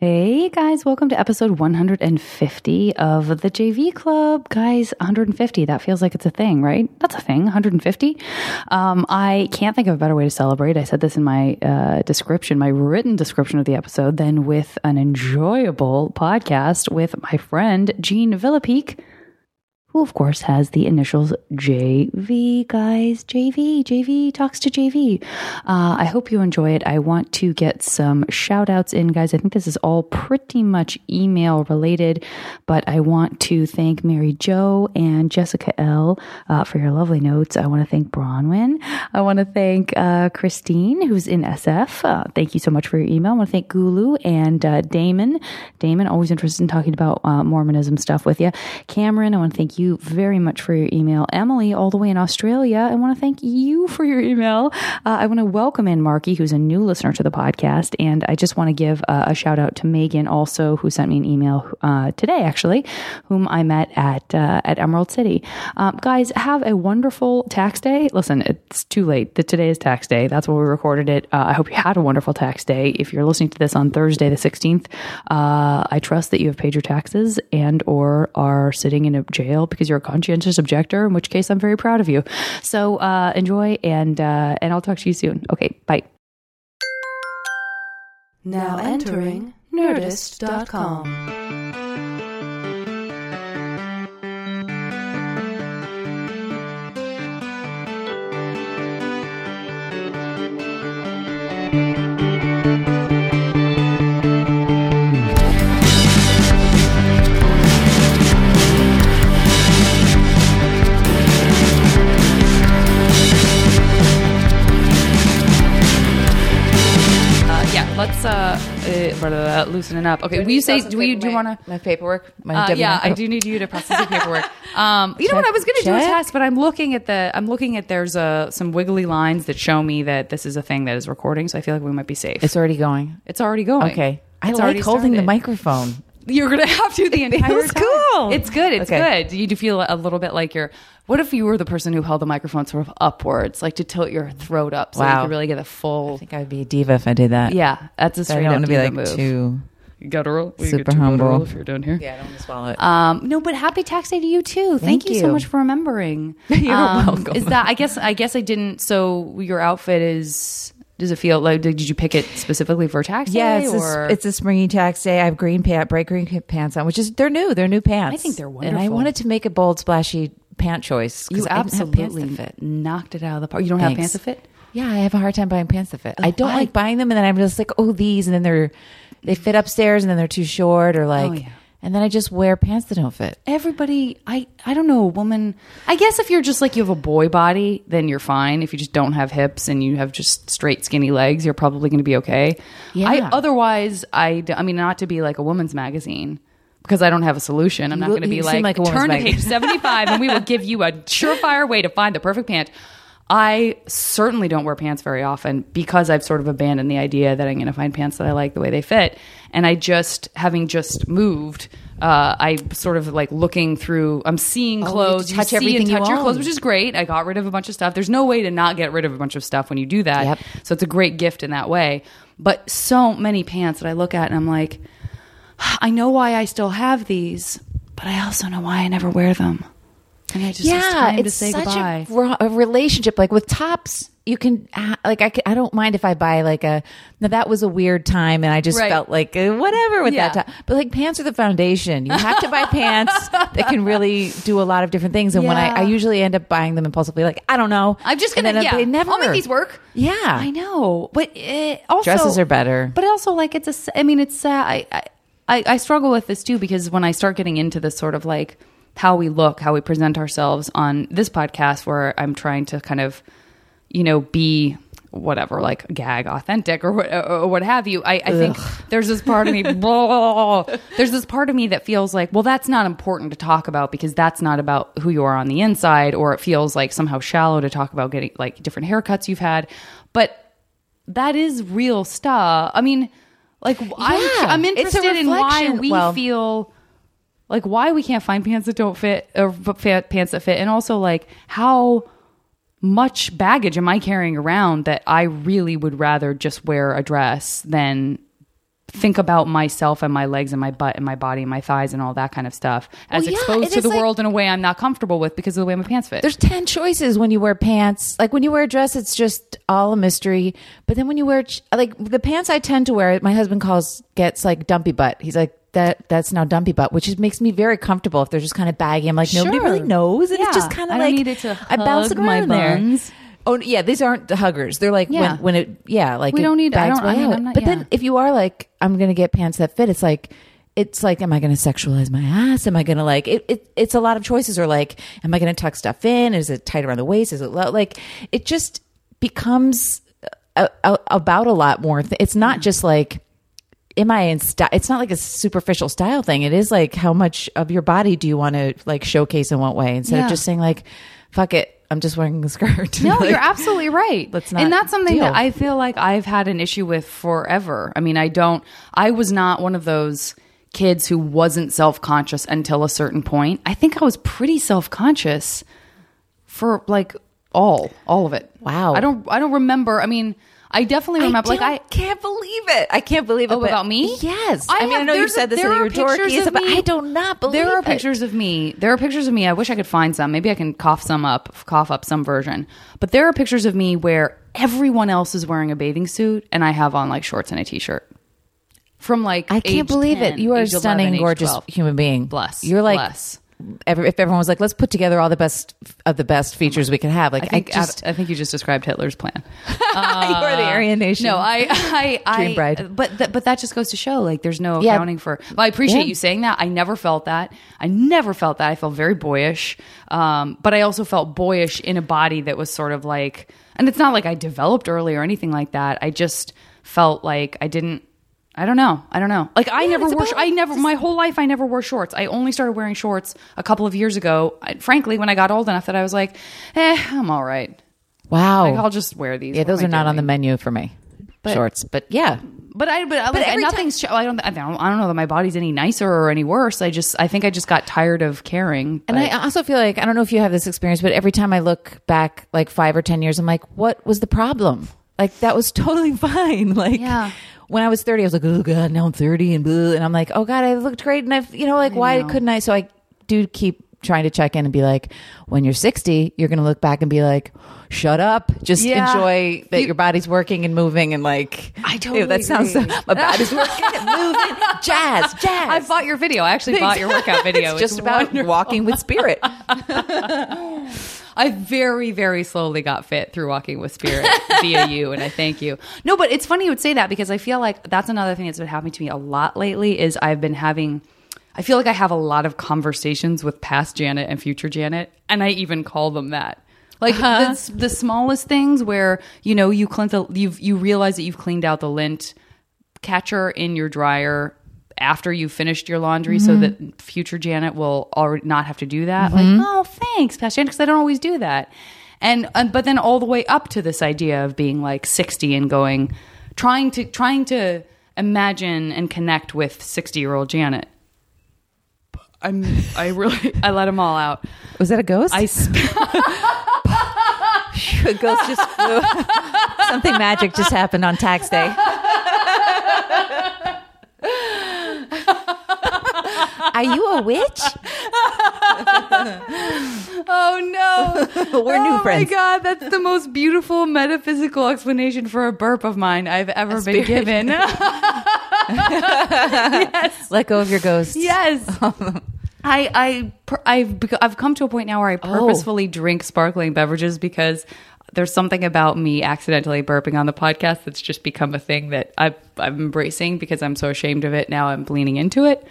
Hey guys, welcome to episode 150 of the JV Club. Guys, 150, that feels like it's a thing, right? That's a thing, 150. Um, I can't think of a better way to celebrate. I said this in my uh, description, my written description of the episode, than with an enjoyable podcast with my friend Jean Villepique who of course has the initials JV, guys. JV, JV talks to JV. Uh, I hope you enjoy it. I want to get some shout outs in, guys. I think this is all pretty much email related, but I want to thank Mary Jo and Jessica L uh, for your lovely notes. I want to thank Bronwyn. I want to thank uh, Christine, who's in SF. Uh, thank you so much for your email. I want to thank Gulu and uh, Damon. Damon, always interested in talking about uh, Mormonism stuff with you. Cameron, I want to thank you very much for your email. Emily, all the way in Australia, I want to thank you for your email. Uh, I want to welcome in Marky, who's a new listener to the podcast. And I just want to give uh, a shout out to Megan, also, who sent me an email uh, today, actually, whom I met at, uh, at Emerald City. Um, guys, have a wonderful tax day. Listen, it's too late. Today is tax day. That's when we recorded it. Uh, I hope you had a wonderful tax day. If you're listening to this on Thursday, the 16th, uh, I trust that you have paid your taxes and or are sitting in a jail because you're a conscientious objector, in which case I'm very proud of you. So uh, enjoy, and uh, and I'll talk to you soon. Okay, bye. Now entering Nerdist.com. let's uh, uh, blah, blah, blah, loosen it up. Okay, will you say? Do we? do you want to? my paperwork? My Uh, yeah, I do need you to process the paperwork. Um, you know what? I was going to do a test, but I'm looking at the. I'm looking at there's uh, some wiggly lines that show me that this is a thing that is recording. So I feel like we might be safe. It's already going. It's already going. Okay. I It's like already holding the microphone. You're gonna have to the entire feels time. cool. It's good. It's Okay. good. You do feel a little bit like you're. What if you were the person who held the microphone sort of upwards, like to tilt your throat up, so you Wow. could really get a full. I think I would be a diva if I did that. yeah, that's a I straight don't up want to be like move. too. You got to roll. You super get too humble. guttural if you're down here. Yeah, I don't want to swallow it. Um, no, but happy tax day to you too. Thank, Thank you. so much for remembering. You're Um, welcome. Is that? I guess. I guess I didn't. So your outfit is. Does it feel like? Did you pick it specifically for tax yeah, day? it's or a, it's a springy tax day. I have green pant, bright green pants on, which is they're new. They're new pants. I think they're wonderful. And I wanted to make a bold, splashy pant choice. you I have pants absolutely fit. knocked it out of the park. You don't have pants to fit. Yeah, I have a hard time buying pants that fit. Oh, I don't I- like buying them, and then I'm just like, oh, these, and then they're they fit upstairs, and then they're too short, or oh, like, Oh, yeah. and then I just wear pants that don't fit. Everybody, I I don't know, a woman. I guess if you're just like you have a boy body, then you're fine. If you just don't have hips and you have just straight skinny legs, you're probably going to be okay. Yeah. I, otherwise, I I mean, not to be like a woman's magazine. Because I don't have a solution, I'm not going to be like like turn to page 75 and we will give you a surefire way to find the perfect pant. I certainly don't wear pants very often because I've sort of abandoned the idea that I'm going to find pants that I like the way they fit. And I just, having just moved, uh, I sort of like looking through. I'm seeing Oh, you clothes, touch see everything and you touch your clothes, which is great. I got rid of a bunch of stuff. There's no way to not get rid of a bunch of stuff when you do that. Yep. So it's a great gift in that way. But so many pants that I look at and I'm like, I know why I still have these, but I also know why I never wear them. And I just it's yeah, it's to say such goodbye. a, a relationship. Like with tops, you can ha- like I don't mind if I buy like a. Now that was a weird time, and I just Right. felt like uh, whatever with Yeah. that top. But like pants are the foundation. You have to buy pants that can really do a lot of different things. And when I, I usually end up buying them impulsively, like I don't know, I'm just And gonna then yeah. they never. I'll make these work. Yeah, I know, but it also Dresses are better. But also, like it's a I mean, it's. Uh, I, I I I struggle with this too because when I start getting into this sort of like how we look, how we present ourselves on this podcast, where I'm trying to kind of, you know, be whatever, like gag authentic or what, or what have you. I, I think there's this part of me, blah, there's this part of me that feels like, well, that's not important to talk about because that's not about who you are on the inside, or it feels like somehow shallow to talk about getting like different haircuts you've had. But that is real stuff. I mean, like I'm, I'm interested in why we Well- feel like why we can't find pants that don't fit or pants that fit, and also like how much baggage am I carrying around that I really would rather just wear a dress than think about myself and my legs and my butt and my body and my thighs and all that kind of stuff as Well, yeah, exposed to the like- world in a way I'm not comfortable with because of the way my pants fit. There's 10 choices when you wear pants. Like when you wear a dress, it's just all a mystery. But then when you wear, like the pants I tend to wear, my husband calls, gets like dumpy butt. He's like, that that's now dumpy butt, which just makes me very comfortable if they're just kind of baggy. I'm like, nobody really knows. And it's just kind of like, need it to I bounce hug my around there. Oh yeah, these aren't the huggers. They're like Yeah. when, when it yeah like We it don't need- I bags don't- I way mean, out. I'm not- but yeah. then if you are like I'm gonna get pants that fit, it's like it's like am I gonna sexualize my ass? Am I gonna like it? it it's a lot of choices. Or like am I gonna tuck stuff in? Is it tight around the waist? Is it low? Like it just becomes a, a, about a lot more. Th- It's not just like am I in style? It's not like a superficial style thing. It is like how much of your body do you want to like showcase in what way instead Yeah. of just saying like, fuck it, I'm just wearing a skirt. No, Like, you're absolutely right. Let's not and that's something deal. that I feel like I've had an issue with forever. I mean, I don't, I was not one of those kids who wasn't self conscious until a certain point. I think I was pretty self conscious for like all, all of it. Wow. I don't, I don't remember. I mean, I definitely remember, like, I, can't believe it. I can't believe it. Oh, about me? Yes. I, mean, I know you said this there and are you're dorky, pictures and of but I do not believe There are it. pictures of me. There are pictures of me. I wish I could find some. Maybe I can cough some up, cough up some version. But there are pictures of me where everyone else is wearing a bathing suit and I have on like shorts and a t-shirt. From like I can't believe 10, it. You are a age 11, stunning, gorgeous 12. human being. Bless. You're like, Bless. Every, if everyone was like, let's put together all the best of the best features we could have. Like, I think just, I think you just described Hitler's plan. you are the Aryan Nation. No, I, I, I, Dream bride. but th- but that just goes to show like there's no Yeah. accounting for. Well, I appreciate Yeah. you saying that. I never felt that. I never felt that. I felt very boyish, um, but I also felt boyish in a body that was sort of like, and it's not like I developed early or anything like that. I just felt like I didn't. I don't know. I don't know. Like I never wore. I never. My whole life, I never wore shorts. I only started wearing shorts a couple of years ago. I, frankly, when I got old enough that I was like, eh, I'm all right. wow. Like I'll just wear these. yeah, What those are not on the menu for me. Shorts, but yeah, But I, but, like, every nothing's. I don't. I don't. I don't know that my body's any nicer or any worse. I just. I think I just got tired of caring. And I also feel like I don't know if you have this experience, but every time I look back like five or ten years, I'm like, what was the problem? Like that was totally fine. Like Yeah. When I was 30, I was like, oh god, now I'm 30 and blah. and I'm like, oh god, I looked great, and I've you know like why know. couldn't I? So I do keep trying to check in and be like, when you're 60, you're gonna look back and be like, shut up, just Yeah. enjoy that You- your body's working and moving and like. I Ew, totally that sounds so, agree. my body's working and moving, jazz, jazz. I bought your video. I actually bought your workout video. it's just about walking with spirit. I very, very slowly got fit through walking with spirit via you, and I thank you. No, but it's funny you would say that because I feel like that's another thing that's been happening to me a lot lately. Is I've been having, I feel like I have a lot of conversations with past Janet and future Janet, and I even call them that. Like uh-huh. the, the smallest things where you know you clean the you've you realize that you've cleaned out the lint catcher in your dryer after you finished your laundry so mm-hmm. that future Janet will already not have to do that. Like, mm-hmm. oh, thanks, past Janet, because I don't always do that. And, and but then all the way up to this idea of being like 60 and going trying to trying to imagine and connect with 60 year old Janet. I'm I really I let them all out. Was that a ghost? I sp- a ghost just flew. Something magic just happened on tax day. Are you a witch? Oh no. We're new oh my god, that's the most beautiful metaphysical explanation for a burp of mine I've ever been given. yes. Let go of your ghost. yes. I I I've I've come to a point now where I oh. purposefully drink sparkling beverages because there's something about me accidentally burping on the podcast that's just become a thing that I've, I'm embracing because I'm so ashamed of it. Now I'm leaning into it.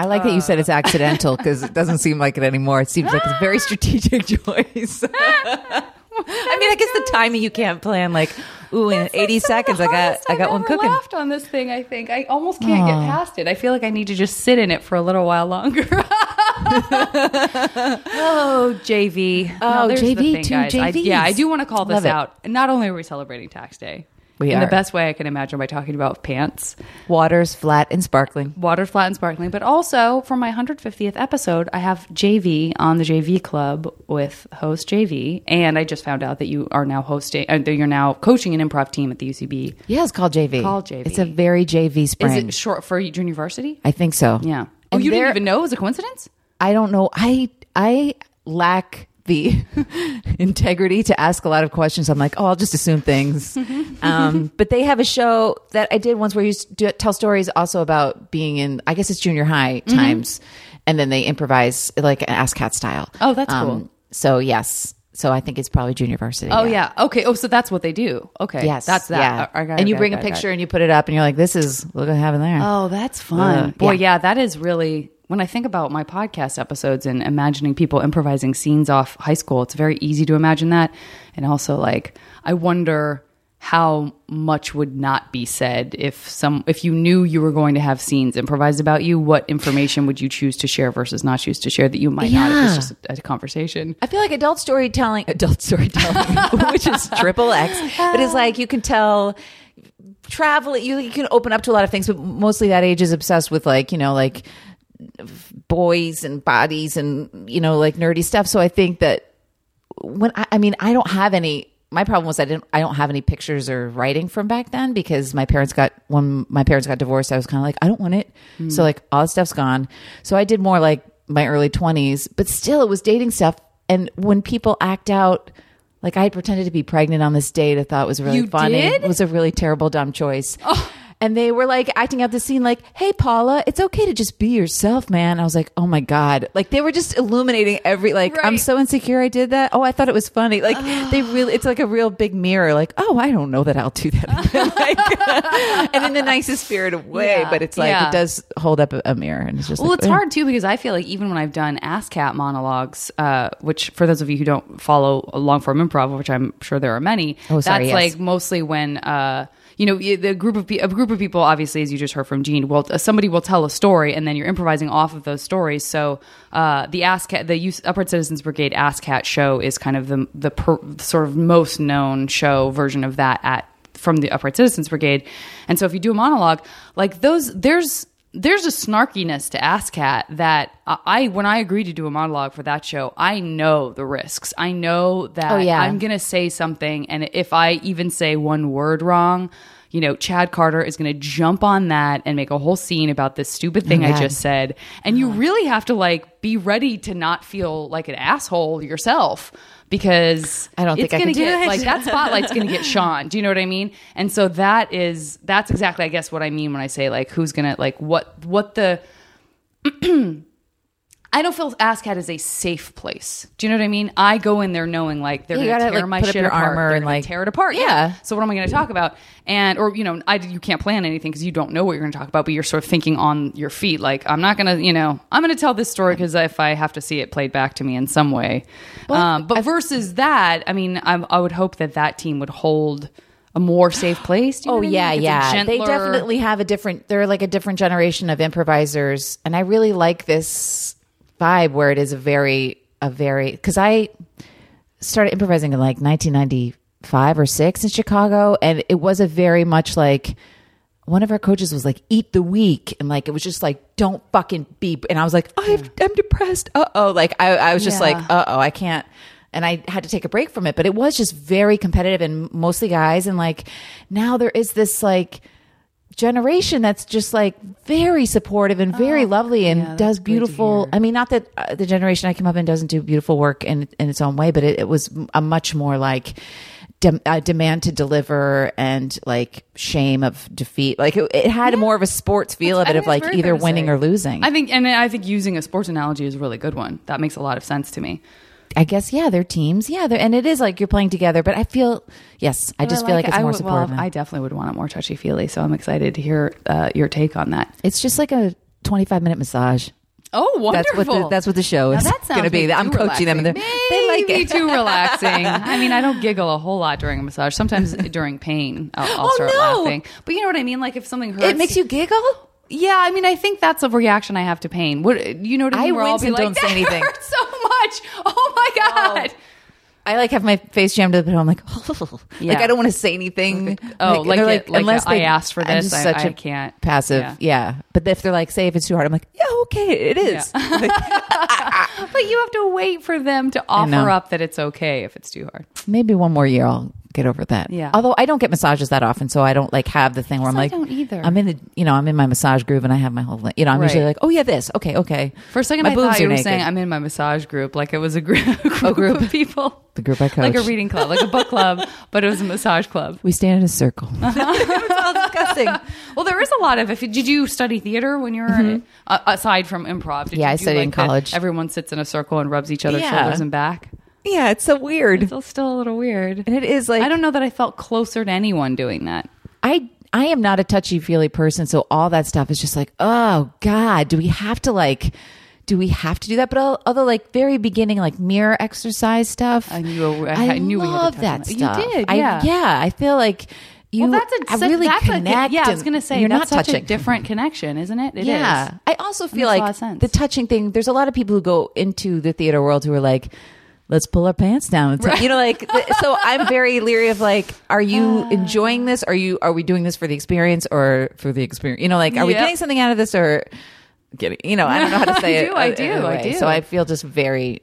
I like that you said it's uh, accidental because it doesn't seem like it anymore. It seems like it's a very strategic choice. I mean, I guess the timing you can't plan. Like, ooh, in It's 80 some of seconds, I got I got I've one cooking. Laughed on this thing. I think I almost can't get past it. I feel like I need to just sit in it for a little while longer. oh, JV. Oh, there's the JV, thing, two guys. I, yeah, I do want to call this Love it. out. Not only are we celebrating Tax Day, We in are. the best way I can imagine by talking about pants. Water's flat and sparkling. Water's flat and sparkling. But also for my 150th episode, I have JV on the JV Club with host JV. And I just found out that you are now hosting, uh, that you're now coaching an improv team at the UCB. Yeah, it's called JV. Called JV. It's a very JV spring. Is it short for university? I think so. Yeah. Oh, And you didn't even know it was a coincidence? I don't know. I I lack the integrity to ask a lot of questions. I'm like, oh, I'll just assume things. um, but they have a show that I did once where you do, tell stories also about being in, I guess it's junior high Mm-hmm. times, and then they improvise like an ASSSSCAT style. Oh, that's cool. So yes, so I think it's probably junior varsity. Oh, yeah. Okay. Oh, so that's what they do. Okay. Yes, That's that. Yeah. I- I and you it, bring a picture and you put it up, and you're like, "This is look what I have in there." Oh, that's fun. Uh, Boy, yeah. yeah. that is really when I think about my podcast episodes and imagining people improvising scenes off high school, it's very easy to imagine that. And also like I wonder how much would not be said if some if you knew you were going to have scenes improvised about you, what information would you choose to share versus not choose to share that you might not if Yeah. it's just a, a conversation. I feel like adult storytelling, adult storytelling, which is triple X, but it's like you can tell travel. You, you can open up to a lot of things, but mostly that age is obsessed with like you know like boys and bodies and you know like nerdy stuff. So I think that when I, I mean I don't have any. My problem was I didn't. I don't have any pictures or writing from back then because my parents got when my parents got divorced. I was kind of like I don't want it. So like all the stuff's gone. So I did more like my early twenties, but still it was dating stuff. And when people act out, like I had pretended to be pregnant on this date, I thought was really You funny. did? It was a really terrible, dumb choice. Oh. And they were like acting out the scene, like, "Hey, Paula, it's okay to just be yourself, man." I was like, "Oh my god!" Like they were just illuminating every. Like I'm so insecure. I did that. Oh, I thought it was funny. Like they really, it's like a real big mirror. Like, oh, I don't know that I'll do that. again." like, and in the nicest spirit of way, Yeah. but it's like Yeah. it does hold up a, a mirror, and it's just Well, like, it's hard too because I feel like even when I've done ASSSSCAT monologues, uh, which for those of you who don't follow long form improv, which I'm sure there are many, Oh, sorry, that's yes. like mostly when. Uh, you know, the group of a group of people, obviously, as you just heard from Jean, well, uh, somebody will tell a story, and then you're improvising off of those stories. So, uh, the ASSSSCAT, the Youth, Upright Citizens Brigade ASSSSCAT show is kind of the the per, sort of most known show version of that at from the Upright Citizens Brigade. And so if you do a monologue, like those, there's there's a snarkiness to ASSSSCAT that I, when I agree to do a monologue for that show, I know the risks. I know that Oh, yeah. I'm going to say something, and if I even say one word wrong, you know, Chad Carter is going to jump on that and make a whole scene about this stupid thing oh I just said. And you oh really have to like be ready to not feel like an asshole yourself because I don't think I could do get it. like that spotlight's going to get shone. Do you know what I mean? And so that is that's exactly I guess what I mean when I say like who's going to like what what the I don't feel ASSSSCAT is a safe place. Do you know what I mean? I go in there knowing like they're You going to gotta, tear like, my shit apart. armor they're and, like- tear it apart. Yeah. Yeah. So what am I going to talk about? And or you know, I you can't plan anything because you don't know what you're going to talk about, but you're sort of thinking on your feet. Like I'm not going to, you know, I'm going to tell this story because if I have to see it played back to me in some way. um, but versus that, I mean, I, I would hope that that team would hold a more safe place. Do you know Oh what I mean? yeah, yeah. They definitely have a different. They're like a different generation of improvisers, and I really like this vibe where it is a very, a very because I started improvising in like 1995 or six in Chicago, and it was a very much like one of our coaches was like, "Eat the week," and like it was just like, "Don't fucking be," and I was like, I've, "I'm depressed." Uh oh, like I, I was just Yeah. like, "Uh oh, I can't." And I had to take a break from it, but it was just very competitive and mostly guys. And like now there is this like generation that's just like very supportive and very lovely and Oh, yeah, does beautiful. I mean, not that uh, the generation I came up in doesn't do beautiful work in in its own way, but it, it was a much more like dem- uh, demand to deliver and like shame of defeat. Like it, it had more of a sports feel of I it of like either winning say. or losing. I, think, and I think using a sports analogy is a really good one. That makes a lot of sense to me. Guess yeah, they're teams, yeah, they're, and it is like you're playing together. But I feel yes, I just feel like it. it's I more would- supportive. Well, I definitely would want it more touchy feely. So I'm excited to hear uh, your take on that. it's just like a 25 minute massage. Oh, wonderful! That's what the, that's what the show is going to be. I'm coaching them, and they're, like it. too relaxing. I mean, I don't giggle a whole lot during a massage. Sometimes during pain, I'll, I'll Oh, start no. laughing. But you know what I mean? Like if something hurts, It makes you giggle. Yeah, I mean, I think that's a reaction I have to pain. What you know what I I mean? Where I'll wince be like, don't say "That anything." hurts so much. Oh my oh. god. I like have my face jammed to the pillow. I'm like, oh. Yeah. like I don't want to say anything. Oh, like they're it- like unless a, I they- asked for I'm this, just I- such I a can't. passive. Yeah. Yeah. but if they're like, say if it's too hard, I'm like, yeah, okay, it is. But you have to wait for them to offer up that it's okay if it's too hard. Maybe one more year I'll get over that. Yeah. Although I don't get massages that often, so I don't like have the thing where I'm like, I like, don't either. I'm in the, you know, I'm in my massage groove and I have my whole, you know, I'm usually like, oh yeah, this, okay, okay. For a second, My I boobs thought you are were naked. saying I'm in my massage group, like it was a group, group, group. of people. The group I coach. Like a reading club, like a book club, but it was a massage club. We stand in a circle. it's all disgusting. Well, there is a lot of. If did you study theater when you were uh, aside from improv? Did Yeah, you I do, studied like, in college. everyone sits in a circle and rubs each other's Yeah. shoulders and back. Yeah, it's so weird. It's still a little weird. And it is like I don't know that I felt closer to anyone doing that. I I am not a touchy feely person, so all that stuff is just like, oh God, do we have to like, do we have to do that? But al- although like very beginning, like mirror exercise stuff, I knew- I- I knew we had to love touch that that. You stuff. did, I, yeah. yeah. I feel like you. well, that's a I such- really that's a- connect. yeah, I was going to say you're that's not such touching. a different connection, isn't it? It is. yeah, I also feel a like the touching thing. There's a lot of people who go into the theater world who are like. Let's pull our pants down. and touch-" You know, like so. I'm very leery of like, are you enjoying this? Are you are we doing this for the experience or for the experience? You know, like, are we getting something out of this or getting? You know, I don't know how to say I it. do, I do, another I do. So I feel just very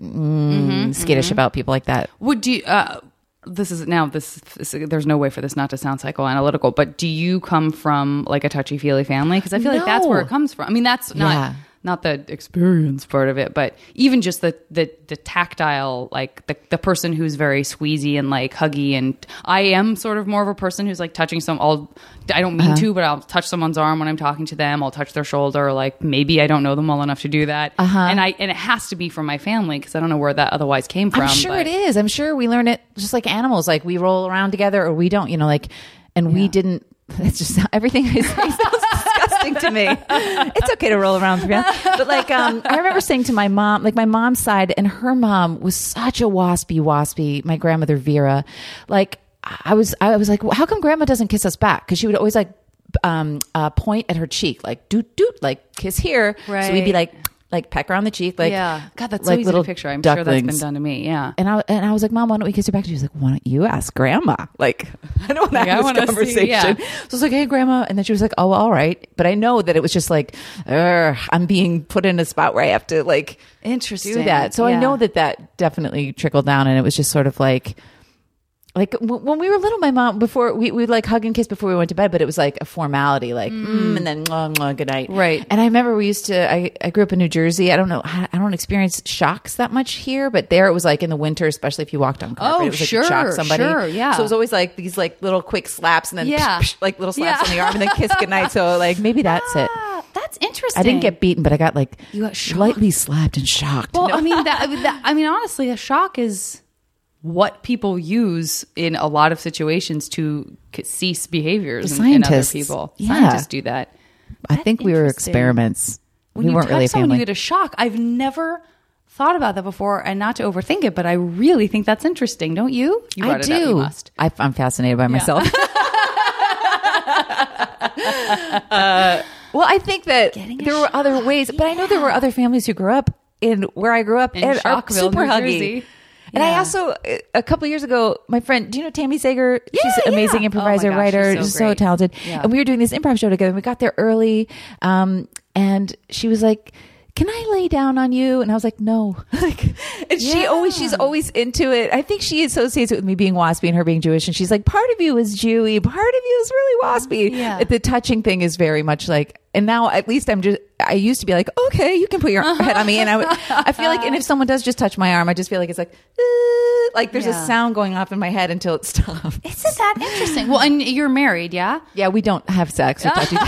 mm, skittish about people like that. Would you? Uh, this is now. This, this there's no way for this not to sound psychoanalytical. But do you come from like a touchy feely family? Because I feel like that's where it comes from. I mean, that's not Yeah. Not the experience part of it, but even just the the, the tactile, like the the person who's very squeezy and like huggy. And I am sort of more of a person who's like touching some. I'll I don't Uh-huh. mean to, but I'll touch someone's arm when I'm talking to them. I'll touch their shoulder. Like maybe I don't know them well enough to do that. Uh-huh. And I and it has to be from my family because I don't know where that otherwise came from. I'm sure but- it is. I'm sure we learn it just like animals. Like we roll around together or we don't. You know, like and we didn't. It's just everything sounds disgusting to me. It's okay to roll around but like um, I remember saying to my mom, like my mom's side, and her mom was such a waspy, waspy. My grandmother Vera, like I was, I was like, well, how come grandma doesn't kiss us back? Because she would always like um, uh, point at her cheek, like doot doot, like kiss here. Right. So we'd be like, like peck her on the cheek, like yeah, God, that's like so easy little to picture. I'm sure that's been done to me. Yeah, And I and I was like, Mom, why don't we kiss her back? She was like, Why don't you ask Grandma? Like, I don't want to Like, I have wanna this see- conversation. yeah. So I was like, Hey, Grandma, and then she was like, Oh, all right. But I know that it was just like, I'm being put in a spot where I have to like interesting. do that. So I know that that definitely trickled down, and it was just sort of like. Like w- when we were little, my mom before we would like hug and kiss before we went to bed, but it was like a formality, like mm, and then mwah, mwah, good night, Right. And I remember we used to. I, I grew up in New Jersey. I don't know. I I don't experience shocks that much here, but there it was like in the winter, especially if you walked on carpet. Oh, it was like sure, shock somebody. sure, yeah. So it was always like these like little quick slaps and then Yeah. psh, psh, like little slaps Yeah. on the arm and then kiss good night. So like maybe that's it. Ah, that's interesting. I didn't get beaten, but I got like You got shocked? lightly slapped and shocked. Well, No. I mean, that, I mean, that, I mean, honestly, a shock is what people use in a lot of situations to cease behaviors The in, in other people. Yeah. Scientists do that. I think we were experiments. When we you weren't touch really someone, family. you get a shock. I've never thought about that before, and not to overthink it, but I really think that's interesting. Don't you? You I do. Up, you must. I, am fascinated by myself. Uh, well, I think that Getting a there were other ways, but I know there were other families who grew up in where I grew up In and are super New huggy. Jersey. And I also, a couple years ago, my friend, do you know Tami Sagher? Yeah, she's an yeah. amazing Oh improviser, gosh, writer, so so talented. Yeah. And we were doing this improv show together. And we got there early, um, and she was like, "Can I lay down on you?" And I was like, "No." like, and she always, she's always into it. I think she associates it with me being waspy and her being Jewish. And she's like, "Part of you is Jewy, part of you is really waspy." Yeah. The touching thing is very much like, and now at least I'm just. I used to be like, okay, you can put your head on me, and I would. I feel like, and if someone does just touch my arm, I just feel like it's like, "Uh," like there's Yeah. a sound going off in my head until it stops. Isn't that interesting? Well, and you're married, yeah? Yeah, we don't have sex. We touch each-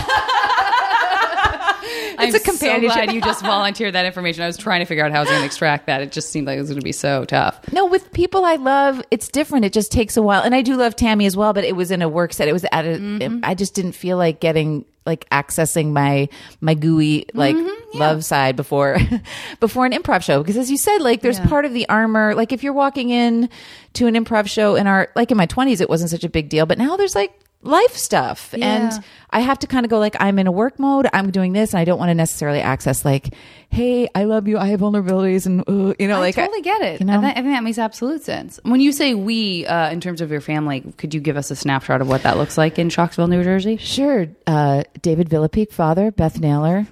I'm a companionship. So glad you just volunteered that information. I was trying to figure out how I was going to extract that. It just seemed like it was going to be so tough. no, with people I love, it's different. It just takes a while, and I do love Tami as well. But it was in a work set. It was at a. Mm-hmm. I just didn't feel like getting like accessing my my gooey like Mm-hmm, love side before before an improv show because as you said like there's Yeah. part of the armor like if you're walking in to an improv show in our like in my 20s it wasn't such a big deal but now there's like life stuff Yeah. and i have to kind of go like i'm in a work mode i'm doing this and i don't want to necessarily access like hey i love you i have vulnerabilities and uh, you know like I like totally get it. you know? I, thi- I think that makes absolute sense. When you say we, uh, in terms of your family, could you give us a snapshot of what that looks like in Shocksville, New Jersey? Sure. Uh, David Villepique, father, Beth Naylor,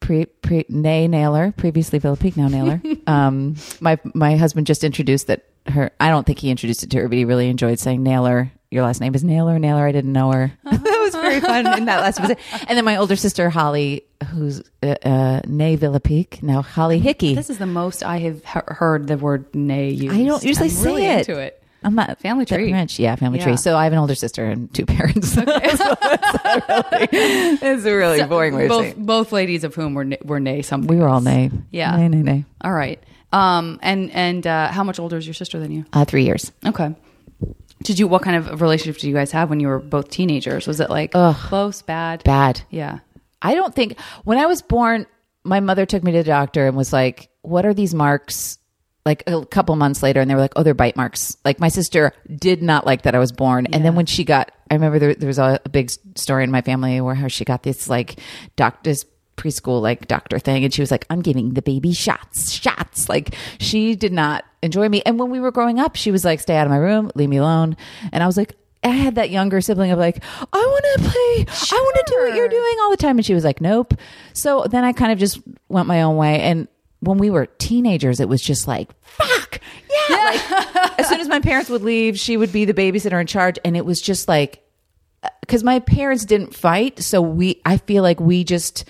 pre, pre, nay Naylor, previously Villepique, now Naylor. um, my, my husband just introduced that her, I don't think he introduced it to her, but he really enjoyed saying Naylor. Your last name is Naylor. Naylor, I didn't know her. that was very fun in that last visit. And then my older sister, Holly, who's uh, uh, Nay Villepique, now Holly Hickey. This is the most I have he- heard the word nay used. I don't usually I'm say really it. Into it. I'm not Family tree. French. Yeah, family Yeah. tree. So I have an older sister and two parents. So it's, really, it's a really boring way Both both ladies of whom were were nay something. We were all nay. Yeah. Nay, nay, nay. All right. Um. And and uh, how much older is your sister than you? Uh, three years. Okay. Did you? What kind of relationship did you guys have when you were both teenagers? Was it like Ugh. close, bad? Bad. Yeah. I don't think when I was born, my mother took me to the doctor and was like, "What are these marks?" Like a couple months later, and they were like, "Oh, they're bite marks." Like my sister did not like that I was born, and then when she got, I remember there, there was a, a big story in my family where how she got this like doctor's preschool like doctor thing, and she was like, "I'm giving the baby shots, shots." Like she did not enjoy me, and when we were growing up, she was like, "Stay out of my room, leave me alone," and I was like. I had that younger sibling of like, I want to play. I want to do what you're doing all the time. And she was like, nope. So then I kind of just went my own way. And when we were teenagers, it was just like, fuck. Yeah. Like, as soon as my parents would leave, she would be the babysitter in charge. And it was just like, uh, because my parents didn't fight. So we, I feel like we just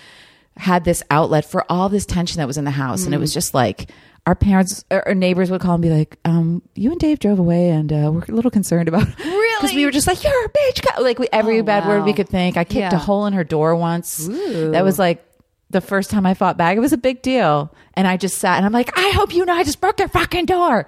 had this outlet for all this tension that was in the house. And it was mm. just like, our parents or our neighbors would call and be like, um, you and Dave drove away and uh, we're a little concerned about really Because we were just like, you're a bitch. Like we, every Oh, bad word we could think. I kicked Yeah. a hole in her door once. That was like the first time I fought back. It was a big deal. And I just sat and I'm like, I hope you know I just broke your fucking door.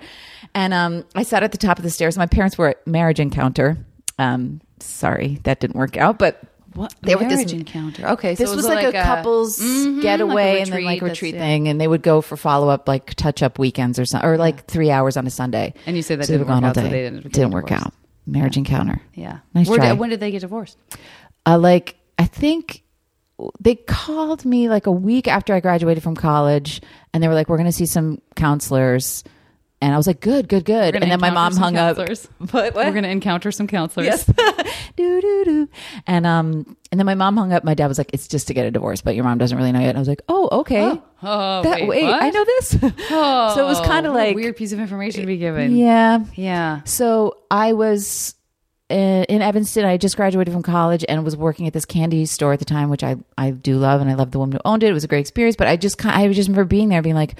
And um, I sat at the top of the stairs. My parents were at marriage encounter. Um, sorry, that didn't work out, but What They were marriage this- encounter? Okay, so this it was like, a couple's Mhm, getaway like a and then like retreat, retreat yeah. thing, and they would go for follow up like touch up weekends or something, or like three hours on a Sunday. And you say that they didn't work out, so they didn't didn't work out. Marriage encounter. Yeah. Nice Where try. when did they get divorced? Uh, like I think they called me like a week after I graduated from college, and they were like, "We're going to see some counselors." And I was like, "Good, good, good." And then my mom hung counselors. up. What? what? We're going to encounter some counselors. Yes. do do do. And um, and then my mom hung up. My dad was like, "It's just to get a divorce, but your mom doesn't really know yet." And I was like, "Oh, okay." Oh, That, wait, wait. I know this. Oh, so it was kind of like weird piece of information to be given. Yeah. Yeah. So I was uh, in Evanston. I just graduated from college and was working at this candy store at the time, which I, I do love, and I love the woman who owned it. It was a great experience. But I just I just remember being there, being like,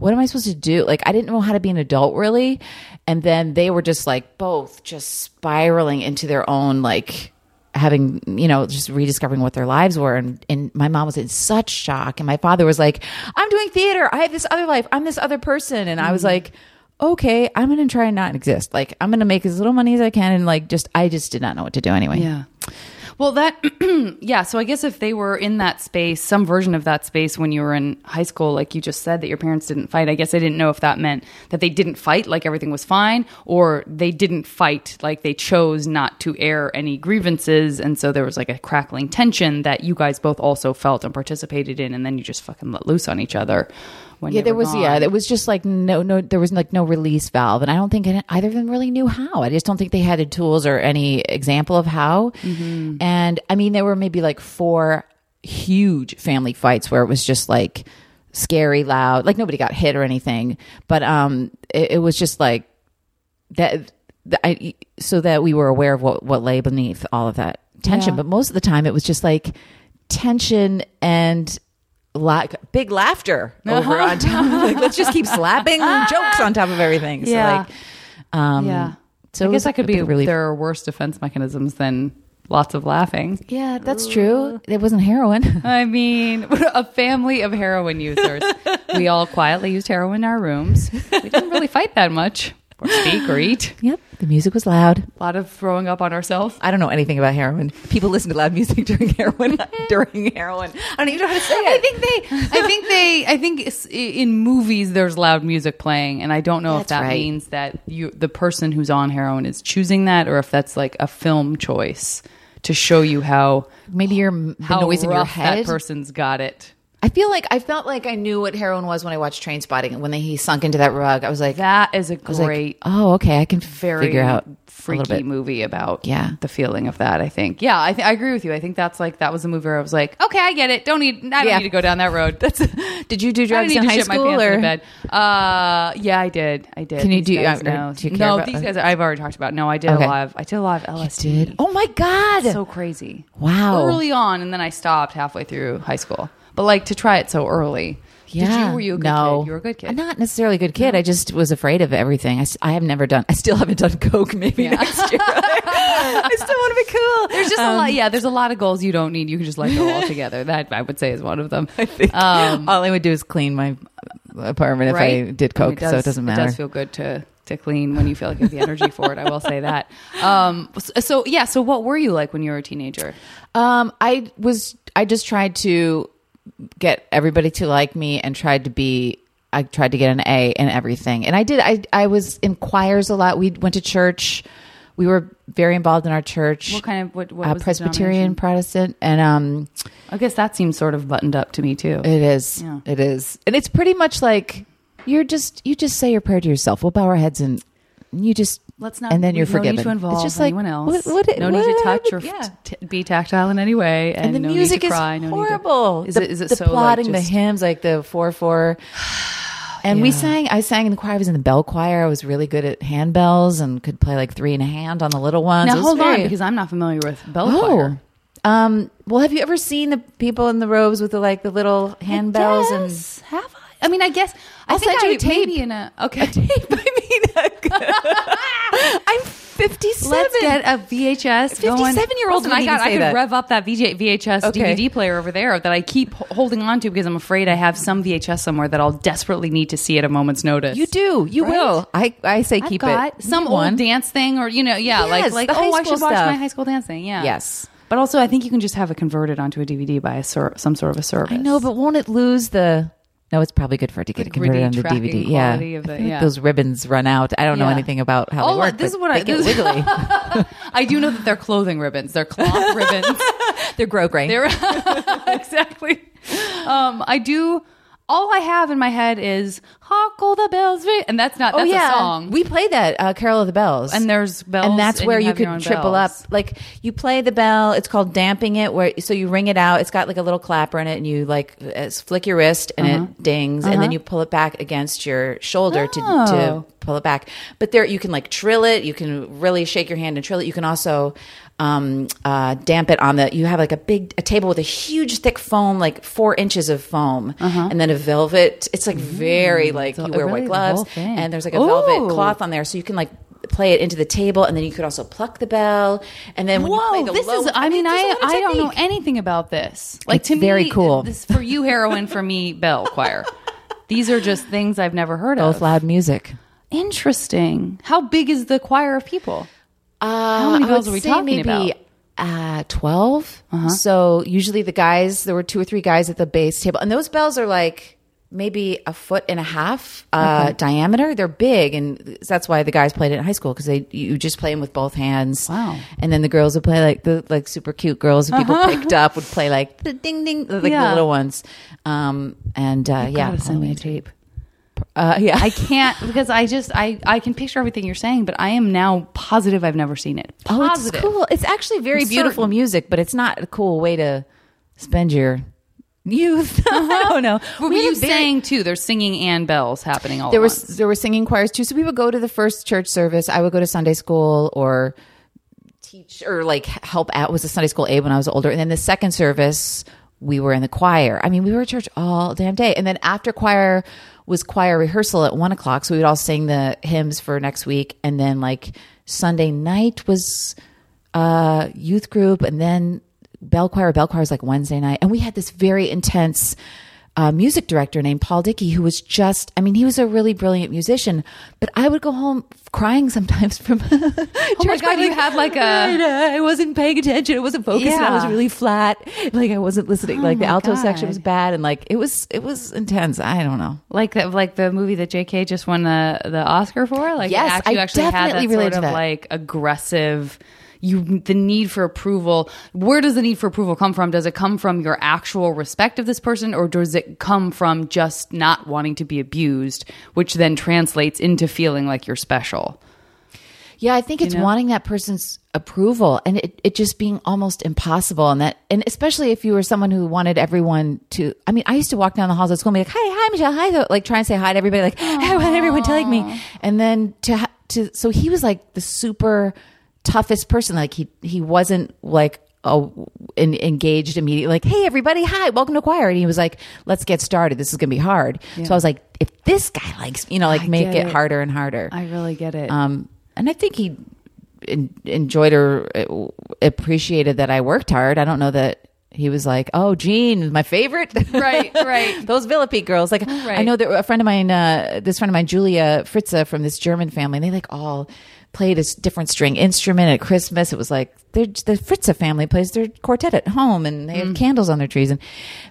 "What am I supposed to do?" Like I didn't know how to be an adult really. And then they were just like both just spiraling into their own like having you know just rediscovering what their lives were. And and my mom was in such shock. And my father was like i'm doing theater. I have this other life. I'm this other person. And i was mm-hmm. like okay i'm gonna try and not exist. Like i'm gonna make as little money as i can. And like just i just did not know what to do anyway. Yeah. Well, that, yeah. So I guess if they were in that space, some version of that space when you were in high school, like you just said that your parents didn't fight, I guess I didn't know if that meant that they didn't fight, like everything was fine, or they didn't fight, like they chose not to air any grievances. And so there was like a crackling tension that you guys both also felt and participated in. And then you just fucking let loose on each other. When yeah there was yeah gone. there was just like no no there was like no release valve and i don't think either of them really knew how i just don't think they had the tools or any example of how Mm-hmm. and i mean there were maybe like four huge family fights where it was just like scary loud like nobody got hit or anything but um it, it was just like that the- I, so that we were aware of what what lay beneath all of that tension Yeah. but most of the time it was just like tension and like big laughter over on top of like let's just keep slapping jokes on top of everything so Yeah. like um yeah. so I guess that could be relief. there are worse defense mechanisms than lots of laughing. yeah that's true it wasn't heroin I mean, a family of heroin users. we all quietly used heroin in our rooms. We didn't really fight that much, or speak, or eat. yep the music was loud A lot of throwing up on ourselves. I don't know anything about heroin. People listen to loud music during heroin. during heroin, I don't even know how to say it. I think they, I think they, I think in movies there's loud music playing, and I don't know if that right. means that you, the person who's on heroin, is choosing that, or if that's like a film choice. to show you how Maybe your the how noise in your head. that person's got it. I feel like I felt like I knew what heroin was when I watched Trainspotting. When they, he sunk into that rug, I was like, "That is a was like, great, oh, okay, I can very figure out freaky bit. movie about Yeah. the feeling of that. I think. Yeah, I, th- I agree with you. I think that's like that was a movie where I was like, okay, I get it. Don't need. I don't Yeah. need to go down that road. That's. Did you do drugs in high school or. Uh, yeah, I did. I did. Can you These do- guys uh, know. do you care no, about- these guys. I've already talked about. No, I did Okay. a lot of. I did a lot of LSD. did? Oh my god! so crazy. Wow. Early on, and then I stopped halfway through high school. But like to try it so early. Yeah. Did you? Were you a good no. kid? You were a good kid. I'm not necessarily a good kid. I just was afraid of everything. I, I have never done. I still haven't done coke. Maybe next year. I still want to be cool. There's just Um, a lot. Yeah, there's a lot of goals you don't need. You can just let go altogether. That I would say is one of them. Um, All I would do is clean my apartment if? I did I mean, coke, so it doesn't matter. It does feel good to to clean when you feel like you have the energy for it. I will say that. Um, so, so yeah. So what were you like when you were a teenager? Um, I was. I just tried to get everybody to like me and tried to be. I tried to get an A in everything, and I did. I I was in choirs a lot. We went to church. We were very involved in our church. What kind of what? what uh, Presbyterian? Protestant, and um, I guess that seems sort of buttoned up to me too. it is. Yeah. It is, and it's pretty much like you're just you just say your prayer to yourself. We'll bow our heads and you just Let's not. and then you're no forgiven. Need to involve it's just like anyone else. What, what, no what need to touch or yeah. t- be tactile in any way, and, and the no music need to is cry, no need to- horrible. Is the, it? Is it the so like, plotting, the hymns, like the four four? And we sang. I sang in the choir. I was in the bell choir. I was really good at handbells and could play like three in a hand on the little ones. Now hold on, because I'm not familiar with bell oh, choir. um. Well, have you ever seen the people in the robes with the like the little handbells and? Have I? I mean, I guess I I'll think you I a tape. maybe in a okay. I'm 57. Let's get a VHS. going. 57-year-olds Listen, I got. I could that. rev up that VJ, VHS Okay. DVD player over there that I keep holding on to because I'm afraid I have some VHS somewhere that I'll desperately need to see at a moment's notice. You do. You Right? will. I I say I've keep it. some old dance thing, or you know, yeah, like Yes, like high oh, I should watch stuff. my high school dance thing. Yeah, Yes. But also, I think you can just have it converted onto a DVD by a ser- some sort of a service. I know, but won't it lose the? No, it's probably good for it to get it The converted onto tracking DVD. Yeah, quality of I the- yeah. those ribbons run out. I don't know anything about how Oh, they work. this but is what I- get wiggly. I do know that they're clothing ribbons. They're cloth ribbons. They're grosgrain. They're exactly. Um, I do. All I have in my head is "Hark all the bells," ring," and that's not. oh yeah, a song. we play that uh, "Carol of the Bells," and there's bells, and that's where you, have could triple bells. up. Like you play the bell, it's called damping it. Where so you ring it out. It's got like a little clapper in it, and you like uh, flick your wrist, and Uh-huh. it dings, and then you pull it back against your shoulder to Oh. to pull it back. But there, you can like trill it. You can really shake your hand and trill it. You can also um, uh, damp it on the. You have like a big a table with a huge thick foam, like four inches of foam, and then a velvet. It's like very like Uh-huh. Mm, So you wear really white gloves, and there's like a velvet cloth on there, so you can like play it into the table, and then you could also pluck the bell, and then when you play Whoa, the this low, is. I mean, I I don't know anything about this. Like It's to me, very cool. This for you, heroin. For me, bell choir. These are just things I've never heard both of. Both loud music. Interesting. How big is the choir of people? Uh, many bells are we talking maybe, about? Uh, 12 Uh-huh. So usually the guys, there were two or three guys at the base table, and those bells are like maybe a foot and a half uh, diameter. They're big, and that's why the guys played it in high school because they you just play them with both hands. Wow. And then the girls would play like the like super cute girls who people picked up would play like the ding ding like the little ones. Um, and uh, yeah, send me a tape. Uh, yeah. I can't because I just I I can picture everything you're saying, but I am now positive I've never seen it. Oh, it's Positive. cool. It's actually very I'm beautiful certain. music, but it's not a cool way to spend your youth. I don't know. But We were you very- saying too? There's singing and bells happening all there was once. there were singing choirs too? So we would go to the first church service. I would go to Sunday school or teach or like help out. Was a Sunday school aide when I was older, and then the second service we were in the choir. I mean, we were at church all damn day, and then after choir was choir rehearsal at one o'clock. So we would all sing the hymns for next week, and then like Sunday night was uh youth group and then bell choir bell choir was like wednesday night and we had this very intense uh, music director named paul dickey who was just i mean he was a really brilliant musician but i would go home crying sometimes from oh my God, you had like a- i wasn't paying attention i wasn't focused and i was really flat like i wasn't listening Oh like the my alto section was bad and like it was it was intense i don't know Like the, like the movie that J.K. just won the the Oscar for. Like Yes, actually, I actually had that definitely sort of that. like aggressive. You the need for approval where does the need for approval come from does it come from your actual respect of this person or does it come from just not wanting to be abused which then translates into feeling like you're special Yeah, I think it's know? wanting that person's approval and it, it just being almost impossible. And that, and especially if you were someone who wanted everyone to, I mean, I used to walk down the halls at school and be like, hi, hi, Michelle, hi, like try and say hi to everybody, like, I want everyone to like me. And then to, ha- to, so he was like the super toughest person. Like he, he wasn't like, Oh, en- engaged immediately, like, hey, everybody, hi, welcome to choir. And he was like, let's get started. This is going to be hard. So I was like, if this guy likes, you know, like I make it, it. harder and harder. i really get it Um, and I think he en- enjoyed or uh, appreciated that I worked hard. I don't know that he was like, "Oh, Jean, my favorite." Right, right. Those Villepique girls. Like, I Right. know that a friend of mine, uh, this friend of mine, Julia Fritze from this German family, and they like all played a different string instrument at Christmas. It was like the Fritza family plays their quartet at home, and they Mm. have candles on their trees. And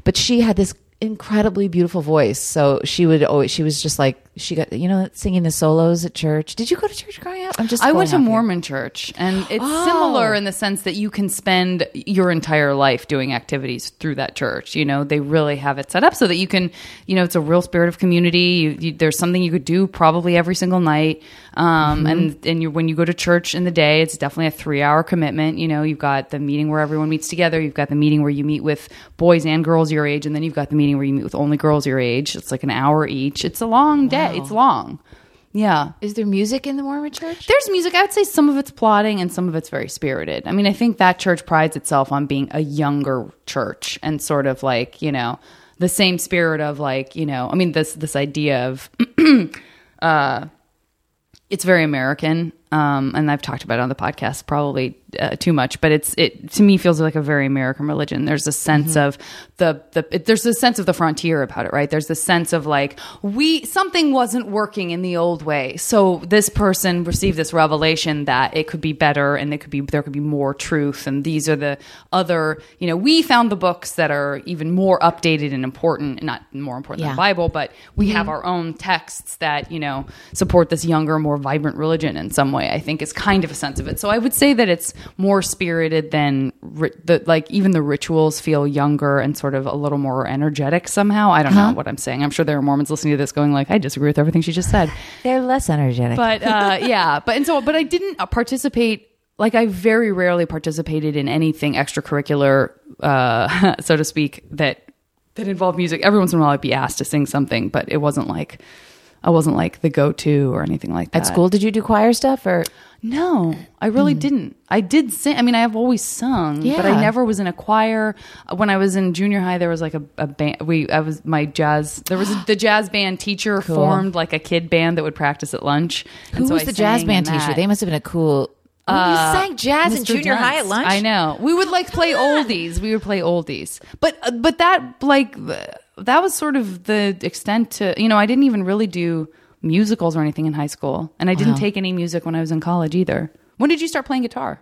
but she had this incredibly beautiful voice, so she would always. She was just like she got you know singing the solos at church. Did you go to church growing up? I'm just. I went to off here. Mormon church, and it's Oh. similar in the sense that you can spend your entire life doing activities through that church. You know, they really have it set up so that you can, you know, it's a real spirit of community. You, you, there's something you could do probably every single night, um, and and you when you go to church in the day, it's definitely a three hour commitment. You know, you've got the meeting where everyone meets together. You've got the meeting where you meet with boys and girls your age, and then you've got the meeting where you meet with only girls your age. It's like an hour each. It's a long day. It's long. Yeah. Is there music in the Mormon church? There's music. I would say some of it's plotting and some of it's very spirited. I mean, I think that church prides itself on being a younger church and sort of like, you know, the same spirit of like, you know, I mean, this this idea of uh it's very American. Um, and I've talked about it on the podcast probably uh, too much, but it's it to me feels like a very American religion. There's a sense of the the it, there's a sense of the frontier about it, right? There's the sense of like we something wasn't working in the old way, so this person received this revelation that it could be better and it could be there could be more truth, and these are the other you know we found the books that are even more updated and important, not more important than the Bible, but we have our own texts that you know support this younger, more vibrant religion in some way. I think is kind of a sense of it. So I would say that it's more spirited than ri- the like even the rituals feel younger and sort of a little more energetic somehow. I don't know what I'm saying. I'm sure there are Mormons listening to this going like, I disagree with everything she just said. They're less energetic. But uh, yeah, but and so but I didn't uh, participate. Like I very rarely participated in anything extracurricular, uh, so to speak, that that involved music. Every once in a while, I'd be asked to sing something, but it wasn't like I wasn't like the go-to or anything like that. At school, did you do choir stuff or? No, I really didn't. I did sing. I mean, I have always sung, but I never was in a choir. When I was in junior high, there was like a, a band. We, I was my jazz. There was a, the jazz band teacher formed like a kid band that would practice at lunch. Who And so was I the jazz band teacher? They must have been a cool. Oh, you sang jazz in Mr. junior high at lunch. I know. We would like play oldies. We would play oldies. But uh, but that like that was sort of the extent to you know I didn't even really do musicals or anything in high school, and I didn't Wow. take any music when I was in college either. When did you start playing guitar?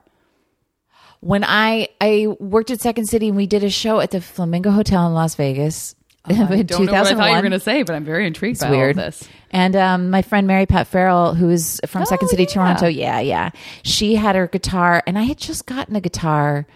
When I I worked at Second City and we did a show at the Flamingo Hotel in Las Vegas in Oh, I don't know what I thought you were going to say, but I'm very intrigued It's by weird. all this. And um, my friend Mary Pat Farrell, who is from Second City, yeah. Toronto, yeah, yeah, she had her guitar, and I had just gotten a guitar,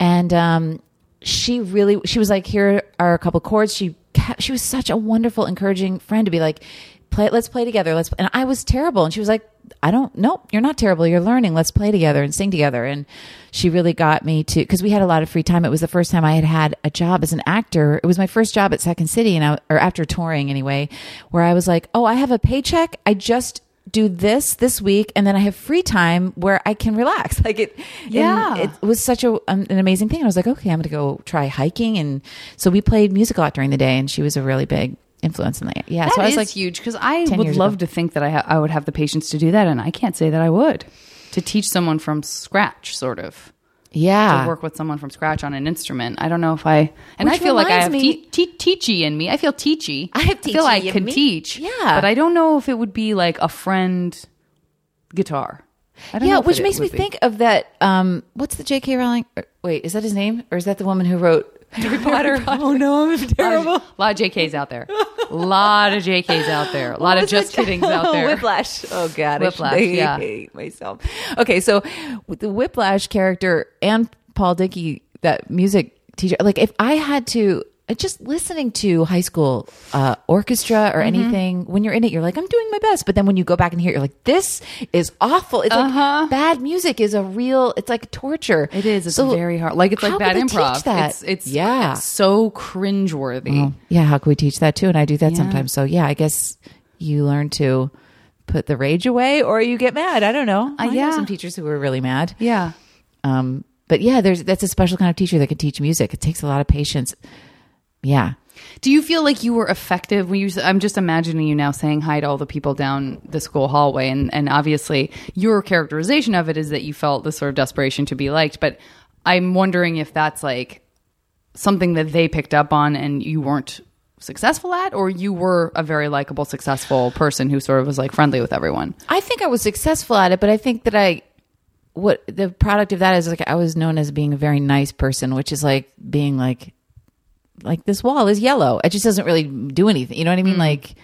and um, she really, she was like, "Here are a couple chords." She she was such a wonderful, encouraging friend to be like, "Play, let's play together." Let's, and I was terrible, and she was like, "I don't, nope, you're not terrible. You're learning. Let's play together and sing together." And she really got me to because we had a lot of free time. It was the first time I had had a job as an actor. It was my first job at Second City, and I, or after touring anyway, where I was like, "Oh, I have a paycheck. I just." do this this week and then I have free time where I can relax. Like it, Yeah. it was such a um, an amazing thing. I was like, okay, I'm going to go try hiking, and so we played music a lot during the day, and she was a really big influence in that. Yeah, That so I was is like, huge because I would love ago. to think that I, ha- I would have the patience to do that, and I can't say that I would to teach someone from scratch, sort of. yeah, to work with someone from scratch on an instrument. I don't know if I and Which I feel like I have me- te- te- teachy in me. I feel teachy. I have feel I teachy in could me. teach. Yeah. but I don't know if it would be like a friend guitar. I don't yeah, know which it makes me be. think of that. Um, what's the J.K. Rowling? Wait, is that his name, or is that the woman who wrote Harry Potter. oh no, I'm terrible. A lot of JKs out there. A lot of JKs out there. A lot of just kiddings out there. Whiplash. Oh god, Whiplash, I hate yeah. myself. Okay, so with the Whiplash character and Paul Dickey, that music teacher, like if I had to. Uh, Just listening to high school uh, orchestra Mm-hmm. or anything, when you're in it, you're like, I'm doing my best. But then when you go back and hear it, you're like, this is awful. It's like bad music is a real, it's like torture. Uh-huh. It is. It's So very hard. Like it's like bad improv. It's it's yeah. It's so cringeworthy. Yeah, how can we teach that too? And I do that Yeah. sometimes. So yeah, I guess you learn to put the rage away or you get mad. I don't know. I know yeah. some teachers who are really mad. Yeah. Um, but yeah, there's that's a special kind of teacher that can teach music. It takes a lot of patience. Yeah. Do you feel like you were effective when you? I'm just imagining you now saying hi to all the people down the school hallway, and and obviously your characterization of it is that you felt this sort of desperation to be liked. But I'm wondering if that's like something that they picked up on and you weren't successful at, or you were a very likable, successful person who sort of was like friendly with everyone. I think I was successful at it, but I think that I what the product of that is like I was known as being a very nice person, which is like being like like this wall is yellow. It just doesn't really do anything. You know what I Mm. mean? Like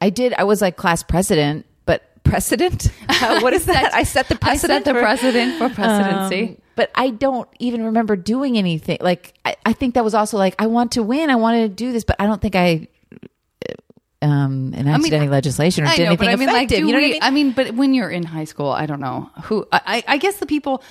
I did I was like class president, but precedent? Uh, what is that? I set the I set the for- precedent for presidency. um, but I don't even remember doing anything. Like I, I think that was also like I want to win. I wanted to do this, but I don't think I um enacted mean, any legislation or I did know, but anything I mean, like, effective. do you know we- what I mean? but when you're in high school, I don't know who. I, I I guess the people.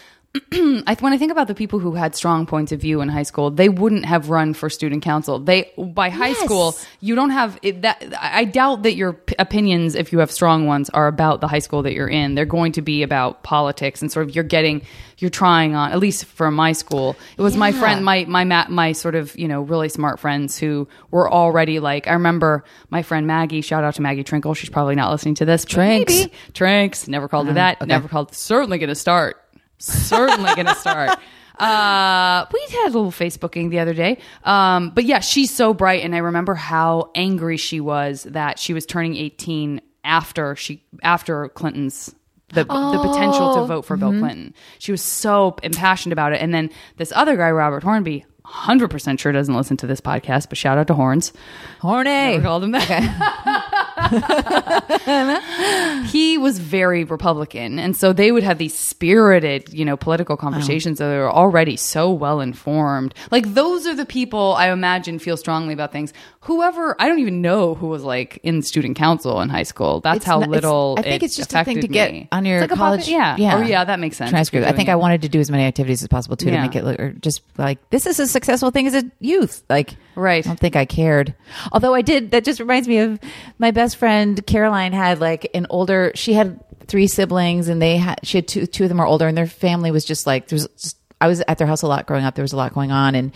I, when I think about the people who had strong points of view in high school, they wouldn't have run for student council. They by high Yes. school, you don't have it, that. I doubt that your p- opinions, if you have strong ones, are about the high school that you're in. They're going to be about politics and sort of you're getting, you're trying on. At least for my school, it was my friend, my my my sort of you know really smart friends who were already like. I remember my friend Maggie. Shout out to Maggie Trinkle. She's probably not listening to this. but Trinks. Never called her uh-huh. that. okay. Never called. Certainly going to start. Certainly going to start. Uh, we had a little Facebooking the other day. Um, but yeah, she's so bright, and I remember how angry she was that she was turning eighteen after she after Clinton's. The, the potential to vote for Bill Clinton. She was so impassioned about it. And then this other guy, Robert Hornby, 100% sure doesn't listen to this podcast, but shout out to Horns. Horny. Never called him that. he was very Republican, and so they would have these spirited, you know, political conversations. that are already so well informed. Like those are the people I imagine feel strongly about things. Whoever I don't even know who was like in student council in high school. That's It's how not- little. I think it it's just a thing to get me. on your like college. yeah, yeah, Oh yeah, that makes sense. transcript. I think doing I wanted to do as many activities as possible too Yeah. to make it look, or just like this is a successful thing as a youth. Like, Right. I don't think I cared. Although I did. That just reminds me of my best friend Caroline had like an older. She had three siblings, and they had she had two. Two of them are older, and their family was just like there's. Just, I was at their house a lot growing up. There was a lot going on, and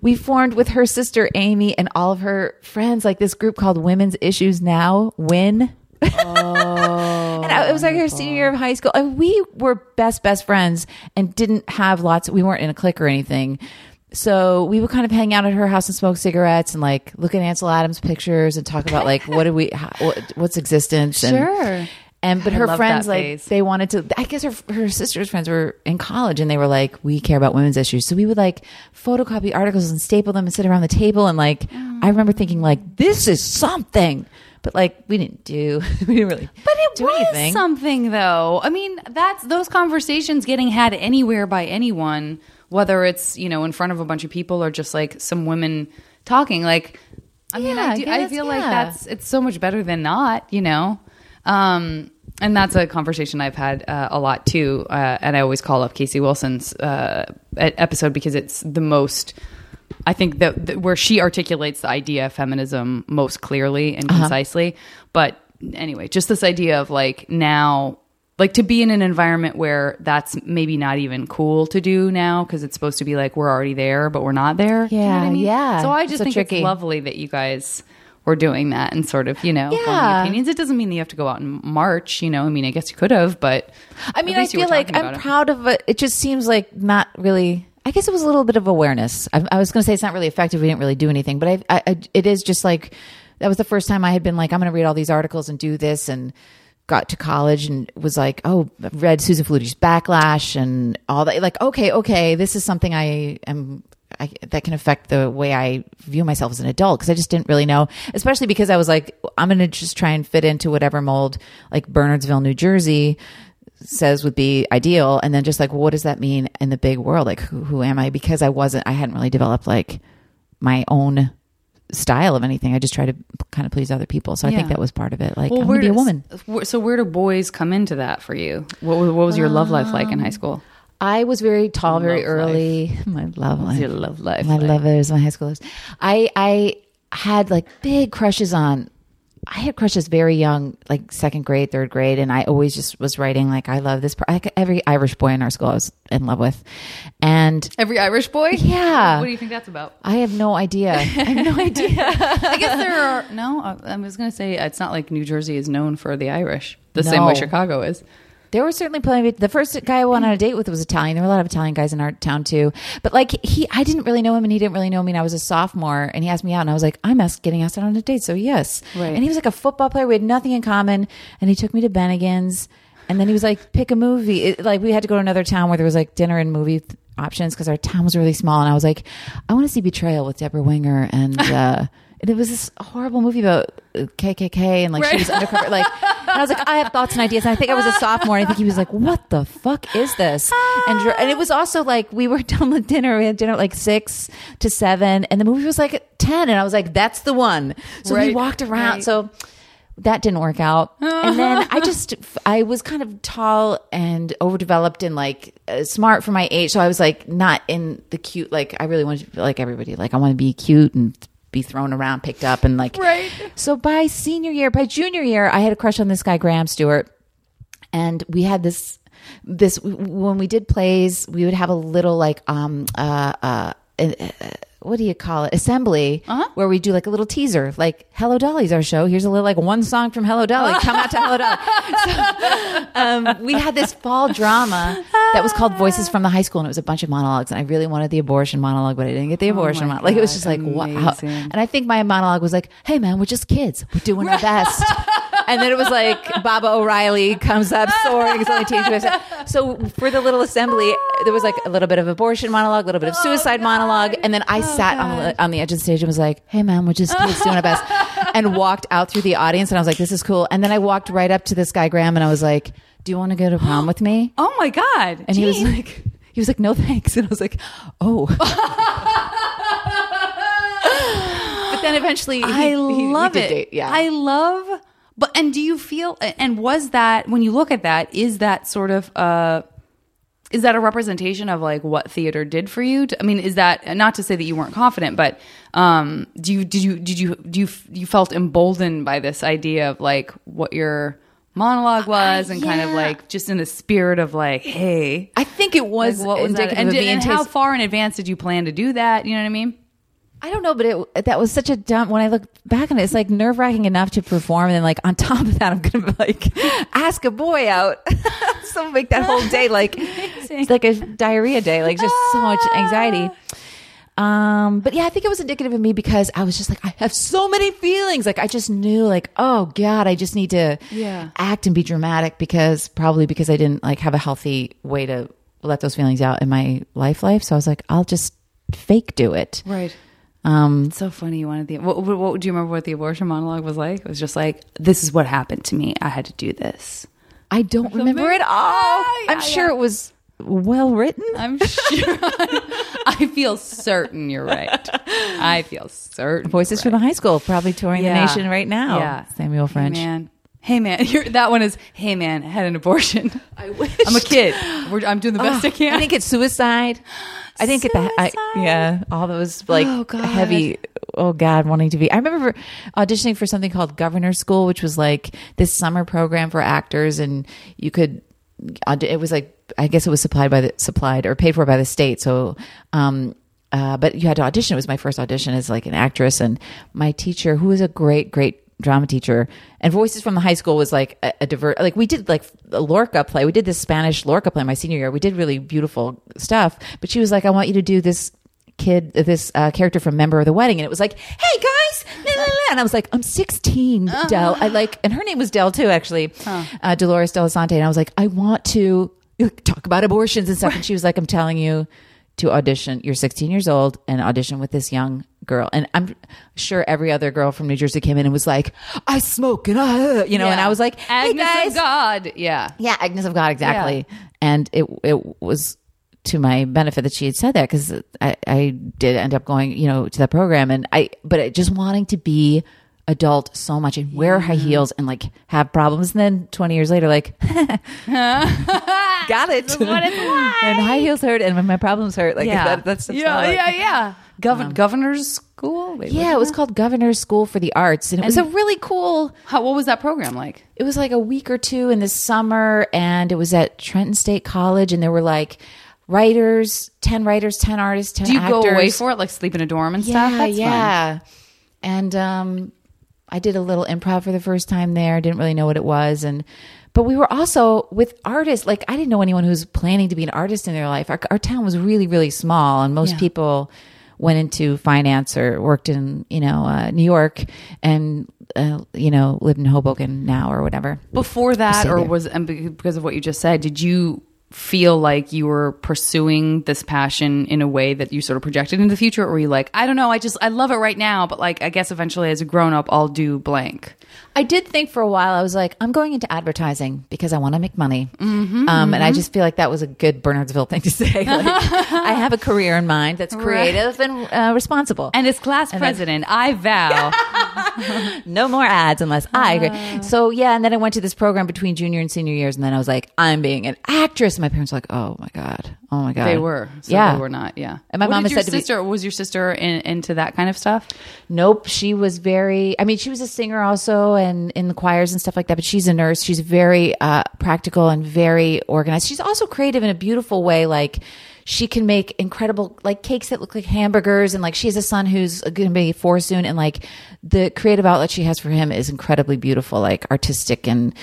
we formed with her sister Amy and all of her friends like this group called Women's Issues Now. Win. Oh, And I, it was like her senior year of high school. And we were best, best friends and didn't have lots, we weren't in a clique or anything. So we would kind of hang out at her house and smoke cigarettes and like look at Ansel Adams pictures and talk about like what do we, how, what, what's existence. And, Sure. And but I her friends like phase. they wanted to. I guess her her sister's friends were in college and they were like, we care about women's issues. So we would like photocopy articles and staple them and sit around the table and like. Oh. I remember thinking like, this is something. But like we didn't do, we didn't really. But it do was anything. something, though. I mean, that's those conversations getting had anywhere by anyone, whether it's you know in front of a bunch of people or just like some women talking. Like, I mean, I, do, yeah, I that's- feel like that's it's so much better than not, you know. Um, and that's a conversation I've had uh, a lot too. Uh, and I always call up Casey Wilson's uh, episode because it's the most. I think that, that where she articulates the idea of feminism most clearly and concisely. But anyway, just this idea of like now, like to be in an environment where that's maybe not even cool to do now because it's supposed to be like we're already there, but we're not there. Do you know Yeah, I mean? yeah. So I just So think tricky. it's lovely that you guys were doing that and sort of, you know, Yeah. opinions. It doesn't mean that you have to go out and march, you know. I mean, I guess you could have, but I mean, I least you were feel like I'm about it. proud of it. It just seems like not really. I guess it was a little bit of awareness. I, I was going to say it's not really effective. We didn't really do anything, but I, I, I, it is just like that was the first time I had been like, I'm going to read all these articles and do this, and got to college and was like, oh, read Susan Faludi's Backlash and all that. Like, okay, okay, this is something I am. I, that can affect the way I view myself as an adult because I just didn't really know, especially because I was like, I'm going to just try and fit into whatever mold like Bernardsville, New Jersey says would be ideal. And then just like, well, what does that mean in the big world? Like, who, who am I? Because I wasn't, I hadn't really developed like my own style of anything. I just try to kind of please other people. So I think that was part of it. Like, Well, I'm where going to be a woman. So where do boys come into that for you? What, what was your love life like in high school? Um, I was very tall, very life. early. My love life. your love life My like? lovers, my high schoolers. I I had like big crushes on. I had crushes very young, like second grade, third grade, and I always just was writing like I love this. Per-. Like every Irish boy in our school, I was in love with, and Every Irish boy? Yeah. What do you think that's about? I have no idea. I have no idea. I guess there are no. I I was going to say it's not like New Jersey is known for the Irish the same way Chicago is. There were certainly plenty. Of, the first guy I went on a date with was Italian. There were a lot of Italian guys in our town too. But like he, I didn't really know him, and he didn't really know me. And I was a sophomore, and he asked me out, and I was like, I'm asked, getting asked out on a date, so yes. Right. And he was like a football player. We had nothing in common, and he took me to Bennigan's, and then he was like, pick a movie. It, like we had to go to another town where there was like dinner and movie th- options because our town was really small, and I was like, I want to see Betrayal with Debra Winger, and. uh and It was this horrible movie about uh, KKK and like she was undercover. Like, and I was like, I have thoughts and ideas. And I think I was a sophomore. And I think he was like, "What the fuck is this?" And and it was also like we were done with dinner. We had dinner at like six to seven, and the movie was like at ten. And I was like, "That's the one." So we walked around. right. So that didn't work out. And then I just, I was kind of tall and overdeveloped and like uh, smart for my age. So I was like not in the cute, like I really wanted to be like everybody. Like I want to be cute and be thrown around, picked up and like. Right. So by senior year, by junior year, I had a crush on this guy, Graham Stewart. And we had this, this, when we did plays, we would have a little like, um, uh, uh, uh, what do you call it? Assembly, where we do like a little teaser, like "Hello Dolly's our show." Here's a little like one song from Hello Dolly. Come out to Hello Dolly. So, um, we had this fall drama that was called Voices from the High School, and it was a bunch of monologues. And I really wanted the abortion monologue, but I didn't get the abortion. my monologue. Like it was just like wow. And I think my monologue was like, "Hey man, we're just kids. We're doing our best." and then it was like Baba O'Riley comes up soaring. It's only teenage boys. So for the little assembly, there was like a little bit of abortion monologue, a little bit of suicide oh, monologue, and then I oh, sat on the, on the edge of the stage and was like, "Hey man, we're just kids doing our best," and walked out through the audience, and I was like, "This is cool." And then I walked right up to this guy Graham, and I was like, "Do you want to go to prom with me?" Oh my God. And he was like, he was like, no thanks. And I was like, oh. but then eventually, he, I he- love did it. date, Yeah. I love. But and do you feel? And was that when you look at that? Is that sort of uh Is that a representation of like what theater did for you? I mean, is that not to say that you weren't confident, but um, do you did you did you do you you felt emboldened by this idea of like what your monologue was and kind of like just in the spirit of like, hey, I think it was, like, what was indicative And, did- and how far in advance did you plan to do that? You know what I mean? I don't know, but it that was such a dumb. When I look back on it, it's like nerve wracking enough to perform, and then like on top of that, I'm gonna like ask a boy out. so make that whole day like it's like a diarrhea day, like just so much anxiety. Um, but yeah, I think it was indicative of me because I was just like, I have so many feelings. Like I just knew, like, oh God, I just need to Yeah. act and be dramatic because probably because I didn't like have a healthy way to let those feelings out in my life life. So I was like, I'll just fake do it. Right. Um, so funny. You wanted the what, what, what? Do you remember what the abortion monologue was like? It was just like, "This is what happened to me. I had to do this." I don't remember it all. Yeah, I'm yeah, sure it was well written. I'm sure. I feel certain you're right. I feel certain. Voices from the high school, probably touring Yeah. the nation right now. Yeah. Samuel French. Hey man. Hey man. You're, that one is. Hey man. I had an abortion. I wish. I'm a kid. We're, I'm doing the best I can. I think it's suicide. I didn't get the I, yeah all those like Oh, heavy. Oh God, wanting to be. I remember auditioning for something called Governor School, which was like this summer program for actors, and you could. It was like I guess it was supplied by the supplied or paid for by the state. So, um, uh, but you had to audition. It was my first audition as like an actress, and my teacher, who was a great, great drama teacher, and Voices from the High School was like a, a divert. Like we did like a Lorca play. We did this Spanish Lorca play my senior year. We did really beautiful stuff. But she was like, "I want you to do this." kid this uh, character from member of the wedding and it was like hey guys la, la, la. and i was like i'm 16 del i like and her name was del too actually uh, dolores delasante and i was like i want to talk about abortions and stuff and she was like i'm telling you to audition. You're 16 years old and audition with this young girl. And I'm sure every other girl from New Jersey came in and was like, I smoke and I, you know, and I was like, hey Agnes guys. of God. Yeah. Yeah, Agnes of God, exactly. And it it was to my benefit that she had said that because I, I did end up going, you know, to that program, and I but just wanting to be adult so much and wear high heels and like have problems, and then twenty years later, like got it. what it's like. and high heels hurt, and when my problems hurt, like Yeah. that, that's yeah, like- yeah, yeah. Gov- governor's school. Wait, Yeah, it was called Governor's School for the Arts, and it was a really cool. How, what was that program like? it was like a week or two in the summer and it was at Trenton State College and there were like writers, 10 writers, 10 artists, 10 Do you actors. go away for it, like sleep in a dorm and Yeah, stuff? That's fun. yeah. And um I did a little improv for the first time there. Didn't really know what it was and but we were also with artists. Like I didn't know anyone who was planning to be an artist in their life. Our, our town was really, really small, and most Yeah. people went into finance or worked in you know uh, New York and uh, you know lived in Hoboken now or whatever. Before that, or there. was and because of what you just said, did you feel like you were pursuing this passion in a way that you sort of projected into the future, or were you like, I don't know, I just I love it right now, but like I guess eventually as a grown up, I'll do blank. I did think for a while. I was like, I'm going into advertising because I want to make money, um, and I just feel like that was a good Bernardsville thing to say. Like, I have a career in mind that's creative and uh, responsible, And as class president, I vow. no more ads unless I agree. So yeah, and then I went to this program between junior and senior years, and then I was like, I'm being an actress. And my parents were like, Oh my god, oh my god, They were, so yeah, they were not. Yeah, And my What mom did has your said to me- sister was your sister in, into that kind of stuff. Nope. She was very, I mean, she was a singer also and in the choirs and stuff like that, but she's a nurse. She's very uh, practical and very organized. She's also creative in a beautiful way. Like, she can make incredible, like, cakes that look like hamburgers. And, like, she has a son who's going to be four soon. And, like, the creative outlet she has for him is incredibly beautiful, like, artistic and,